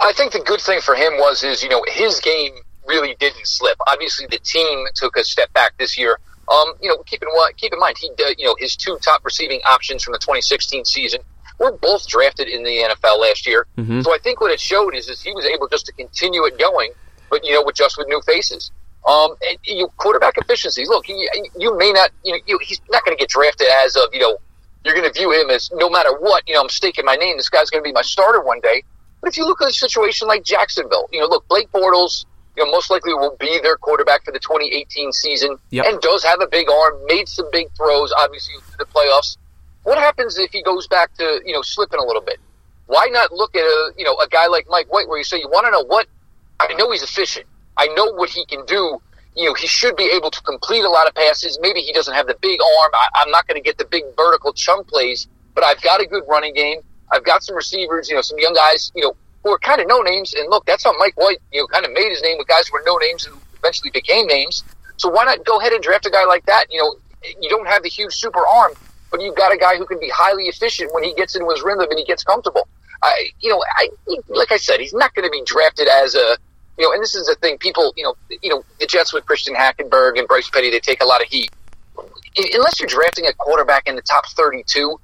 I think the good thing for him was is you know his game really didn't slip. Obviously, the team took a step back this year. Um, you know, keep in keep in mind he uh, you know his two top receiving options from the 2016 season were both drafted in the NFL last year. Mm-hmm. So I think what it showed is is he was able just to continue it going, but you know with just with new faces. Um, and, you know, quarterback efficiency. Look, you, you may not, you know, you, he's not going to get drafted as of, you know, you're going to view him as no matter what, you know, I'm staking my name. This guy's going to be my starter one day. But if you look at a situation like Jacksonville, you know, look, Blake Bortles, you know, most likely will be their quarterback for the 2018 season yep. and does have a big arm, made some big throws, obviously, the playoffs. What happens if he goes back to, you know, slipping a little bit? Why not look at a, you know, a guy like Mike White where you say, you want to know what? I know he's efficient. I know what he can do. You know, he should be able to complete a lot of passes. Maybe he doesn't have the big arm. I, am not going to get the big vertical chunk plays, but I've got a good running game. I've got some receivers, you know, some young guys, you know, who are kind of no names. And look, that's how Mike White, you know, kind of made his name with guys who were no names and eventually became names. So why not go ahead and draft a guy like that? You know, you don't have the huge super arm, but you've got a guy who can be highly efficient when he gets into his rhythm and he gets comfortable. I, you know, I like I said, he's not going to be drafted as a you know, and this is the thing. People, you know, you know, the Jets with Christian Hackenberg and Bryce Petty, they take a lot of heat. Unless you're drafting a quarterback in the top 32,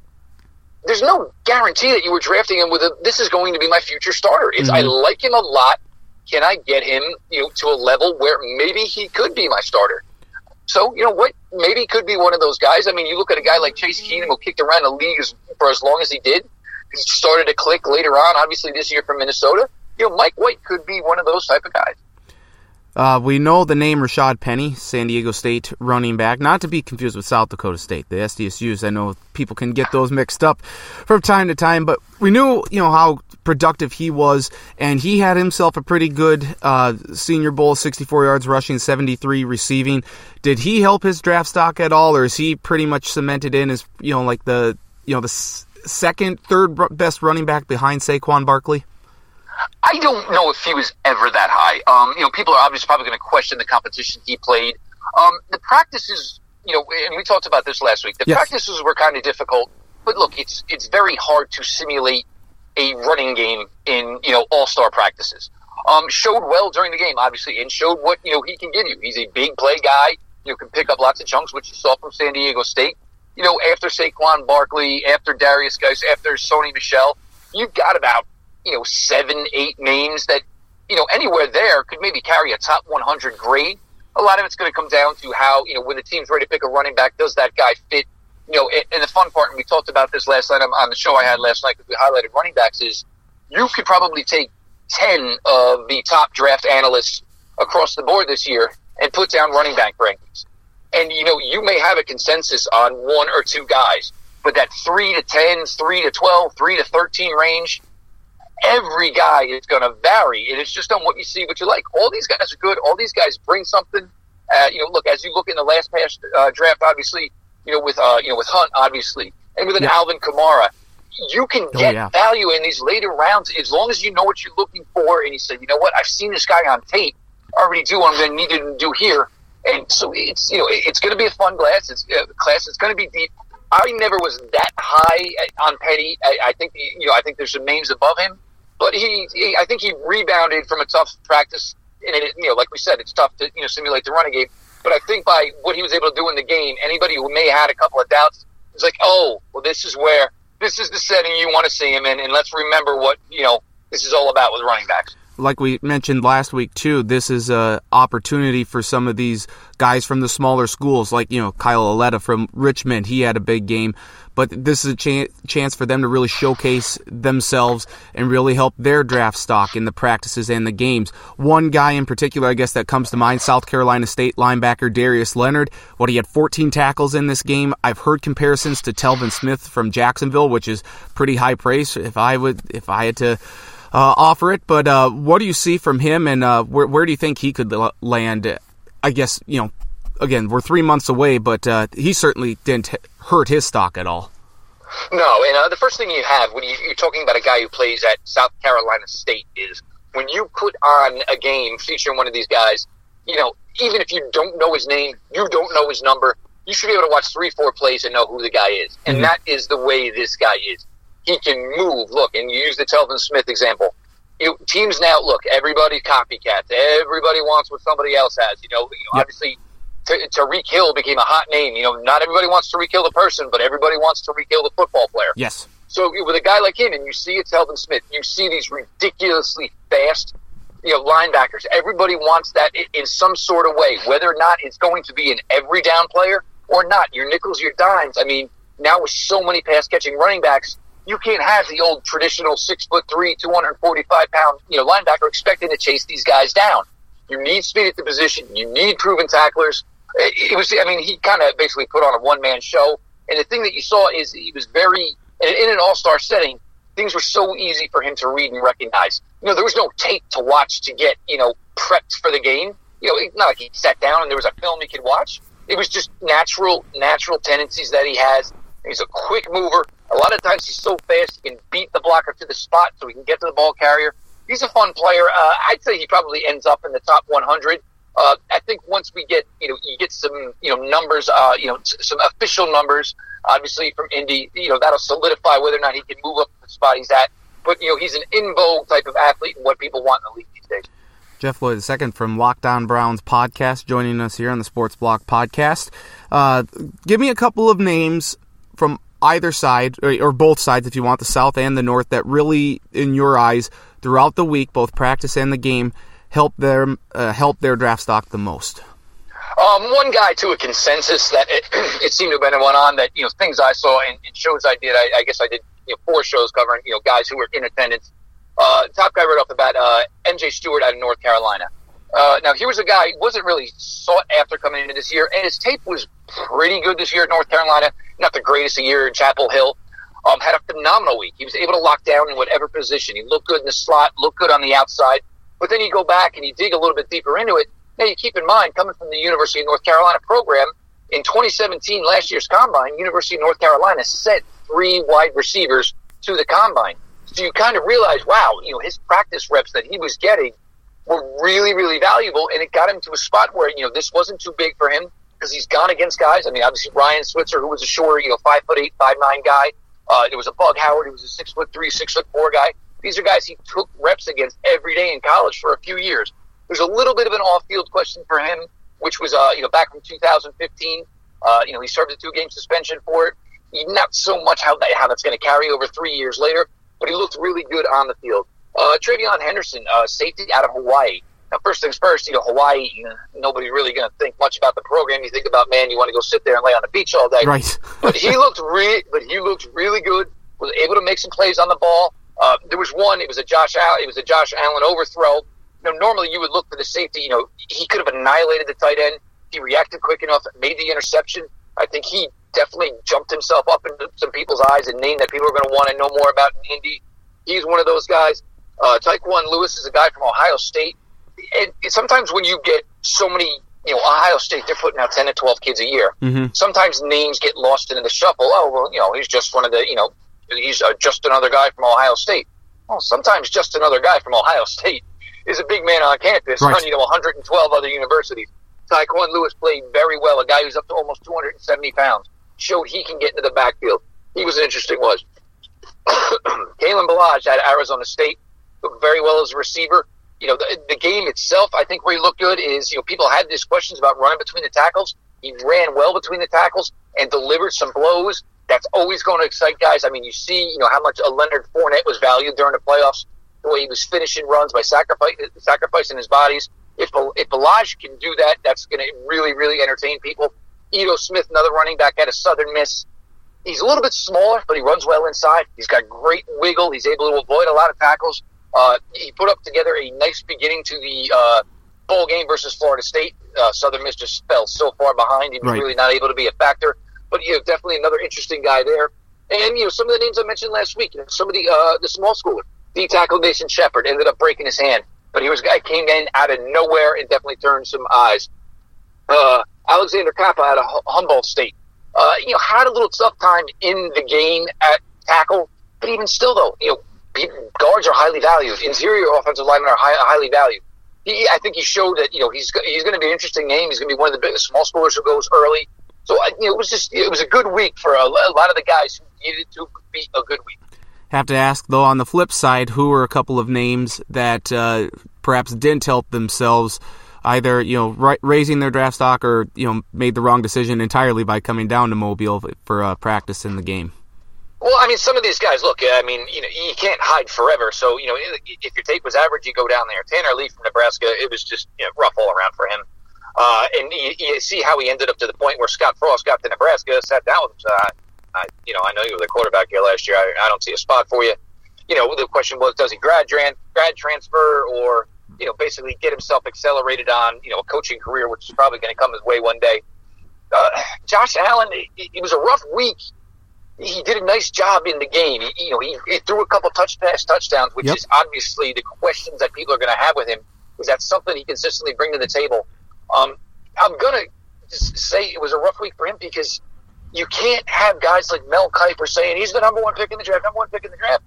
there's no guarantee that you were drafting him with a. This is going to be my future starter. It's mm-hmm. I like him a lot. Can I get him, you know, to a level where maybe he could be my starter? So you know what? Maybe he could be one of those guys. I mean, you look at a guy like Case Keenum who kicked around the league for as long as he did. He started to click later on. Obviously, this year from Minnesota you know, Mike White could be one of those type of guys. Uh, we know the name Rashaad Penny, San Diego State running back, not to be confused with South Dakota State, the SDSUs. I know people can get those mixed up from time to time, but we knew, you know, how productive he was, and he had himself a pretty good uh, Senior Bowl, 64 yards rushing, 73 receiving. Did he help his draft stock at all, or is he pretty much cemented in as, you know, like the, you know, the second, third best running back behind Saquon Barkley? I don't know if he was ever that high. Um, you know, people are obviously probably going to question the competition he played. Um, the practices, you know, and we talked about this last week. The Yes. practices were kind of difficult, but look, it's it's very hard to simulate a running game in you know all star practices. Um, showed well during the game, obviously, and showed what you know he can give you. He's a big play guy. You know, can pick up lots of chunks, which you saw from San Diego State. You know, after Saquon Barkley, after Derrius Guice, after Sony Michel, you've got about you know seven, eight names that you know anywhere there could maybe carry a top 100 grade. A lot of it's going to come down to how you know when the team's ready to pick a running back, does that guy fit? You know, and, the fun part, and we talked about this last night on, on the show I had last night because we highlighted running backs, is you could probably take 10 of the top draft analysts across the board this year and put down running back rankings. And, you know, you may have a consensus on one or two guys, but that 3 to 10, 3 to 12, 3 to 13 range, every guy is going to vary. And it's just on what you see, what you like. All these guys are good. All these guys bring something. Uh, you know, look, as you look in the last past uh, draft, obviously, you know, with, uh, you know, with Hunt, obviously, and with an Yeah. Alvin Kamara, you can Oh, get yeah. value in these later rounds as long as you know what you're looking for and you say, you know what, I've seen this guy on tape. I already do what I'm going to need to do here. And so it's, you know, it's going to be a fun class. It's uh, class. It's going to be deep. I never was that high uh, on Petty. I, I think, he- you know, I think there's some names above him, but he, he, I think he rebounded from a tough practice. And it, you know, like we said, it's tough to, you know, simulate the running game. But I think by what he was able to do in the game, anybody who may have had a couple of doubts is like, oh, well, this is where, this is the setting you want to see him in. And let's remember what, you know, this is all about with running backs. Like we mentioned last week too, this is a opportunity for some of these guys from the smaller schools, like you know Kyle Lauletta from Richmond. He had a big game, but this is a chan chance for them to really showcase themselves and really help their draft stock in the practices and the games. One guy in particular, I guess that comes to mind, South Carolina State linebacker Darius Leonard. What he had 14 tackles in this game. I've heard comparisons to Telvin Smith from Jacksonville, which is pretty high praise. If I would, if I had to offer it. But uh, what do you see from him, and uh, where, where do you think he could l- land? I guess you know. Again, we're three months away, but uh, he certainly didn't hurt his stock at all. No, and uh, the first thing you have when you, you're talking about a guy who plays at South Carolina State is when you put on a game featuring one of these guys, you know, even if you don't know his name, you don't know his number, you should be able to watch three, four plays and know who the guy is. And Mhm. that is the way this guy is. He can move. Look, and you use the Telvin Smith example. You, teams now, look, everybody copycats. Everybody wants what somebody else has. You know, Yep. obviously, T- Tyreek Hill became a hot name. You know, not everybody wants Tyreek Hill the person, but everybody wants Tyreek Hill the football player. Yes. So with a guy like him, and you see it's Telvin Smith, you see these ridiculously fast, you know, linebackers. Everybody wants that in some sort of way, whether or not it's going to be an every down player or not. Your nickels, your dimes. I mean, now with so many pass catching running backs, you can't have the old traditional six foot three, two hundred forty five pound, you know, linebacker expecting to chase these guys down. You need speed at the position. You need proven tacklers. It, it was, I mean, he kind of basically put on a one man show. And the thing that you saw is he was very, in, an all star setting, things were so easy for him to read and recognize. You know, there was no tape to watch to get, you know, prepped for the game. You know, not like he sat down and there was a film he could watch. It was just natural, natural tendencies that he has. He's a quick mover. A lot of times he's so fast he can beat the blocker to the spot so he can get to the ball carrier. He's a fun player. Uh, I'd say he probably ends up in the top 100. Uh, I think once we get, you know, you get some, you know, numbers, uh, you know, some official numbers, obviously from Indy, you know, that'll solidify whether or not he can move up to the spot he's at. But you know, he's an in vogue type of athlete and what people want in the league these days. Jeff Lloyd II from Locked On Browns podcast joining us here on the Sports Block podcast. Uh, give me a couple of names either side, or, or both sides if you want, the South and the North, that really, in your eyes, throughout the week, both practice and the game, help their, uh, help their draft stock the most. Um, one guy to a consensus that it, [clears throat] it seemed to have been one on that you know things I saw and, in shows I did. I, I guess I did you know four shows covering you know guys who were in attendance. Uh, top guy right off the bat, uh, MJ Stewart out of North Carolina. Uh, now he was a guy wasn't really sought after coming into this year, and his tape was pretty good this year at North Carolina. Not the greatest year in Chapel Hill. Um, had a phenomenal week. He was able to lock down in whatever position. He looked good in the slot, looked good on the outside. But then you go back and you dig a little bit deeper into it. Now you keep in mind, coming from the University of North Carolina program, in 2017, last year's combine, University of North Carolina sent three wide receivers to the combine. So you kind of realize, wow, you know, his practice reps that he was getting were really, really valuable, and it got him to a spot where you know this wasn't too big for him because he's gone against guys. I mean, obviously Ryan Switzer, who was a shorter, you know, five foot eight, five nine guy. Uh, it was a Bug Howard, who was a six foot three, six foot four guy. These are guys he took reps against every day in college for a few years. There's a little bit of an off-field question for him, which was, uh, you know, back from 2015. Uh, you know, he served a two-game suspension for it. Not so much how that, how that's going to carry over three years later, but he looked really good on the field. Uh, Trayvon Henderson, uh, safety out of Hawaii. Now, first things first, you know, Hawaii, you know, nobody's really going to think much about the program. You think about, man, you want to go sit there and lay on the beach all day. Right. [laughs] but he looked re- but he looked really good. Was able to make some plays on the ball. Uh, there was one. It was a Josh Allen. It was a Josh Allen overthrow. You know, normally you would look for the safety. You know, he could have annihilated the tight end. He reacted quick enough, made the interception. I think he definitely jumped himself up into some people's eyes and named that people are going to want to know more about in Indy. He's one of those guys. Uh, Tyquan Lewis is a guy from Ohio State. And sometimes when you get so many, you know, Ohio State, they're putting out 10 to 12 kids a year. Mm-hmm. Sometimes names get lost in the shuffle. Oh, well, you know, he's just one of the, you know, he's uh, just another guy from Ohio State. Well, sometimes just another guy from Ohio State is a big man on campus Right. on, you know, 112 other universities. Tyquan Lewis played very well, a guy who's up to almost 270 pounds. Showed he can get into the backfield. He was an interesting one. [coughs] Kalen Ballage at Arizona State looked very well as a receiver. You know, the, the game itself, I think where he looked good is, you know, people had these questions about running between the tackles. He ran well between the tackles and delivered some blows. That's always going to excite guys. I mean, you see, you know, how much a Leonard Fournette was valued during the playoffs, the way he was finishing runs by sacrifice, sacrificing his bodies. If if Ballage can do that, that's going to really, really entertain people. Ito Smith, another running back, had a Southern Miss. He's a little bit smaller, but he runs well inside. He's got great wiggle. He's able to avoid a lot of tackles. Uh, he put up together a nice beginning to the uh, bowl game versus Florida State. Uh, Southern Miss just fell so far behind; he was Right. really not able to be a factor. But you know, definitely another interesting guy there. And you know, some of the names I mentioned last week. You know, some of the uh, the small schooler, D tackle Mason Shepard, ended up breaking his hand, but he was a guy came in out of nowhere and definitely turned some eyes. Uh, Alexander Cappa out of Humboldt State. Uh, you know, had a little tough time in the game at tackle, but even still, though, you know, guards are highly valued. Interior offensive linemen are high, highly valued. He, I think he showed that you know he's he's going to be an interesting name. He's going to be one of the biggest small schoolers who goes early. So you know, it was just it was a good week for a, a lot of the guys who needed to be a good week. Have to ask though on the flip side, who are a couple of names that uh, perhaps didn't help themselves, either you know raising their draft stock or you know made the wrong decision entirely by coming down to Mobile for uh, practice in the game. Well, I mean, some of these guys, look, I mean, you know, you can't hide forever. So, you know, if your tape was average, you go down there. Tanner Lee from Nebraska, it was just you know, rough all around for him. Uh, and you, you see how he ended up to the point where Scott Frost got to Nebraska, sat down with him. I, I, you know, I know you were the quarterback here last year. I, I don't see a spot for you. You know, the question was, does he grad, tran- grad transfer or, you know, basically get himself accelerated on, you know, a coaching career, which is probably going to come his way one day. Uh, Josh Allen, it, it was a rough week he did a nice job in the game. He, you know, he, he threw a couple touch pass touchdowns, which Yep. is obviously the questions that people are going to have with him. Is that something he consistently bring to the table? Um, I'm gonna say it was a rough week for him because you can't have guys like Mel Kiper saying he's the number one pick in the draft, number one pick in the draft,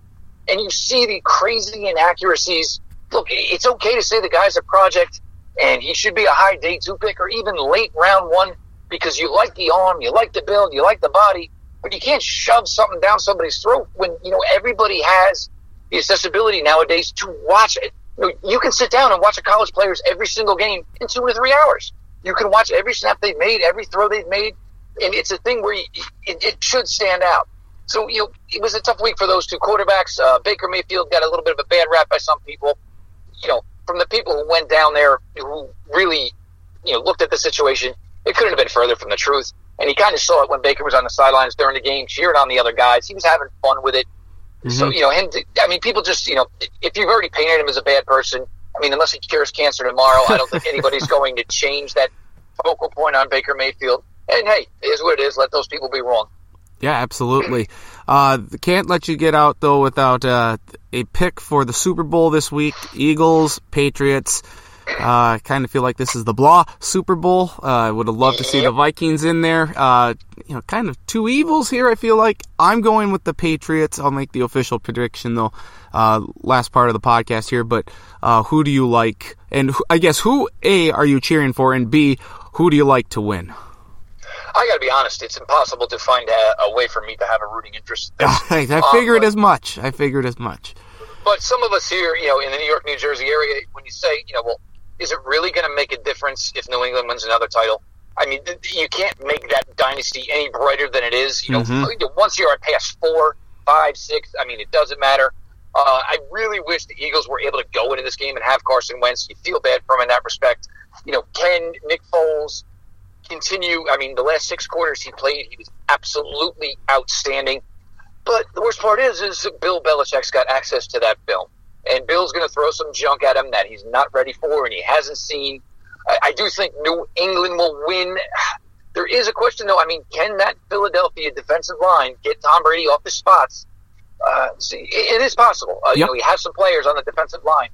and you see the crazy inaccuracies. Look, it's okay to say the guy's a project and he should be a high day two pick or even late round one because you like the arm, you like the build, you like the body, but you can't shove something down somebody's throat when you know everybody has the accessibility nowadays to watch it. You, know, you can sit down and watch a college players every single game in two to three hours. You can watch every snap they've made, every throw they've made, and it's a thing where you, it, it should stand out. So you know, it was a tough week for those two quarterbacks. Uh, Baker Mayfield got a little bit of a bad rap by some people. You know, from the people who went down there who really, you know, looked at the situation, it couldn't have been further from the truth. And he kind of saw it when Baker was on the sidelines during the game, cheering on the other guys. He was having fun with it. So you know, him. I mean, people just you know, if you've already painted him as a bad person, I mean, unless he cures cancer tomorrow, I don't think [laughs] anybody's going to change that focal point on Baker Mayfield. And hey, it is what it is. Let those people be wrong. Yeah, absolutely. Uh, can't let you get out though without uh, a pick for the Super Bowl this week. Eagles, Patriots. Uh, I kind of feel like this is the blah Super Bowl. Uh, I would have loved to see the Vikings in there. Uh, you know, kind of two evils here. I feel like I'm going with the Patriots. I'll make the official prediction though. Uh, last part of the podcast here, but uh, who do you like? And who- I guess who a are you cheering for, and b who do you like to win? I got to be honest; it's impossible to find a, a way for me to have a rooting interest. [laughs] I Um, figured but- as much. I figured as much. But some of us here, you know, in the New York, New Jersey area, when you say, you know, well, is it really going to make a difference if New England wins another title? I mean, you can't make that dynasty any brighter than it is. You know, Mhm. once you're past four, five, six, I mean, it doesn't matter. Uh, I really wish the Eagles were able to go into this game and have Carson Wentz. You feel bad for him in that respect. You know, can Nick Foles continue? I mean, the last six quarters he played, he was absolutely outstanding. But the worst part is, is Bill Belichick's got access to that film, and Bill's going to throw some junk at him that he's not ready for and he hasn't seen. I, I do think New England will win. [sighs] There is a question, though. I mean, can that Philadelphia defensive line get Tom Brady off his spots? Uh, see, it, it is possible. Uh, You know, he has some players on the defensive line.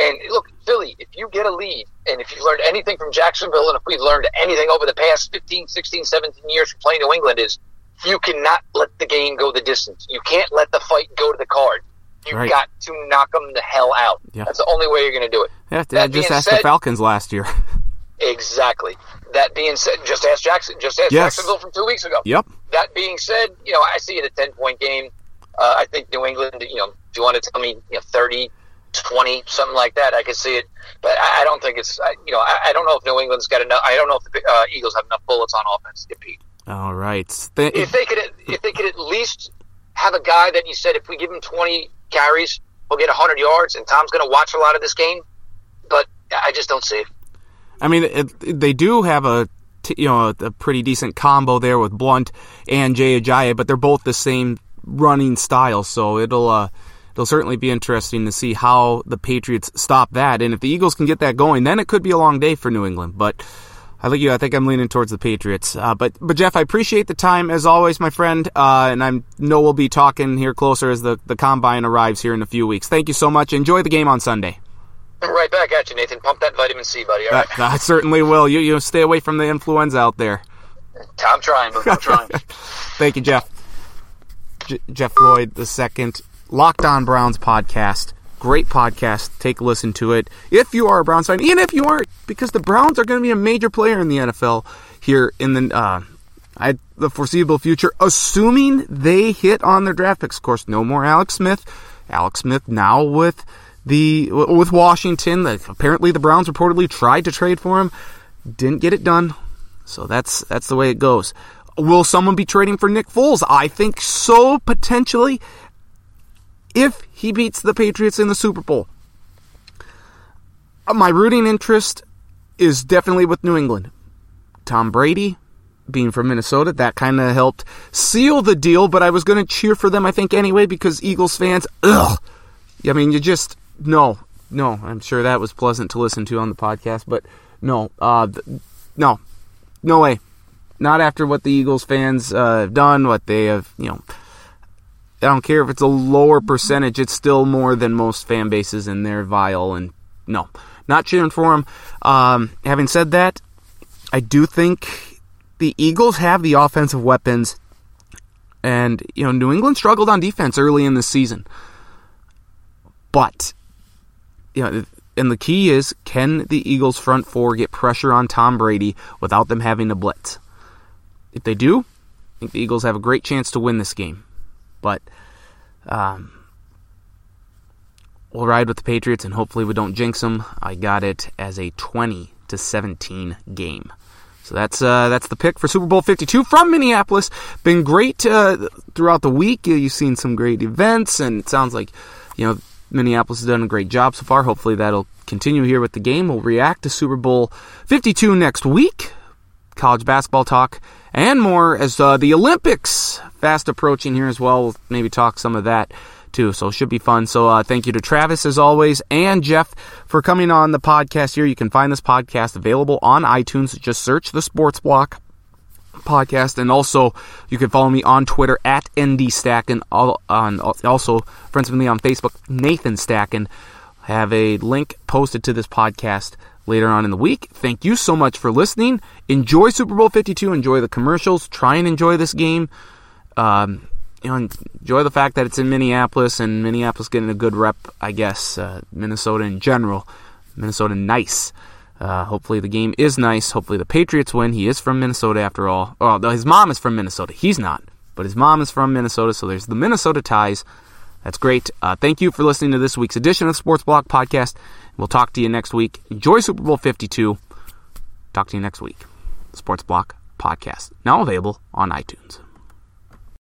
And look, Philly, if you get a lead, and if you've learned anything from Jacksonville, and if we've learned anything over the past 15, 16, 17 years from playing New England, is you cannot let the game go the distance. You can't let the fight go to the card. You've Right. got to knock them the hell out. Yeah. That's the only way you're going to do it. Yeah, That just being asked the Falcons last year. [laughs] Exactly. That being said, just ask Jackson. Just ask Yes. Jacksonville from two weeks ago. yep. That being said, you know I see it a ten point game. Uh, I think New England. You know, do you want to tell me you know 30, 20, something like that? I could see it, but I, I don't think it's. I, you know, I, I don't know if New England's got enough. I don't know if the uh, Eagles have enough bullets on offense to compete. All right. Th- If they could, if they could at least have a guy that you said if we give him twenty carries, he'll get hundred yards, and Tom's going to watch a lot of this game. But I just don't see it. I mean, it, they do have a you know a, pretty decent combo there with Blount and Jay Ajayi, but they're both the same running style, so it'll uh, it'll certainly be interesting to see how the Patriots stop that. And if the Eagles can get that going, then it could be a long day for New England. But I think you. I think I'm leaning towards the Patriots. Uh, but but Jeff, I appreciate the time as always, my friend. Uh, and I know we'll be talking here closer as the the combine arrives here in a few weeks. Thank you so much. Enjoy the game on Sunday. Right back at you, Nathan. Pump that vitamin C, buddy. All right. I, I certainly will. You you stay away from the influenza out there. I'm trying, but I'm trying. [laughs] Thank you, Jeff. J- Jeff Lloyd, the second Locked On Browns podcast. Great podcast. Take a listen to it. If you are a Browns fan, even if you aren't, because the Browns are going to be a major player in the NFL here in the uh, I, the foreseeable future, assuming they hit on their draft picks. Of course, no more Alex Smith. Alex Smith now with the with Washington. The, apparently, the Browns reportedly tried to trade for him, didn't get it done. So that's that's the way it goes. Will someone be trading for Nick Foles? I think so, potentially, if he beats the Patriots in the Super Bowl. Uh, My rooting interest is definitely with New England. Tom Brady, being from Minnesota, that kind of helped seal the deal, but I was going to cheer for them, I think, anyway, because Eagles fans, ugh. I mean, you just, no, no. I'm sure that was pleasant to listen to on the podcast, but no, uh, no, no way. Not after what the Eagles fans uh, have done, what they have, you know. I don't care if it's a lower percentage, it's still more than most fan bases, and they're vile. And no, not cheering for them. Um, having said that, I do think the Eagles have the offensive weapons, and you know New England struggled on defense early in the season. But you know, and the key is can the Eagles front four get pressure on Tom Brady without them having to blitz? If they do, I think the Eagles have a great chance to win this game. But um, we'll ride with the Patriots, and hopefully we don't jinx them. I got it as a 20 to 17 game. So that's uh, that's the pick for Super Bowl 52 from Minneapolis. Been great uh, throughout the week. You've seen some great events, and it sounds like you know Minneapolis has done a great job so far. Hopefully that'll continue here with the game. We'll react to Super Bowl 52 next week. College basketball talk and more as uh, the Olympics fast approaching here as well. We'll maybe talk some of that too. So it should be fun. So uh, thank you to Travis as always and Jeff for coming on the podcast here. You can find this podcast available on iTunes. Just search the Sports Block podcast and also you can follow me on Twitter at ND Stacken. All, on, also friends with me on Facebook, Nathan Stacken. have a link posted to this podcast later on in the week. Thank you so much for listening. Enjoy Super Bowl 52. Enjoy the commercials. Try and enjoy this game. Um, you know, enjoy the fact that it's in Minneapolis and Minneapolis getting a good rep, I guess. Uh, Minnesota in general. Minnesota nice. Uh, hopefully the game is nice. Hopefully the Patriots win. He is from Minnesota after all. Oh, his mom is from Minnesota. He's not, but his mom is from Minnesota, so there's the Minnesota ties. That's great. Uh, thank you for listening to this week's edition of Sports Block Podcast. We'll talk to you next week. Enjoy Super Bowl 52. Talk to you next week. Sports Block Podcast, now available on iTunes.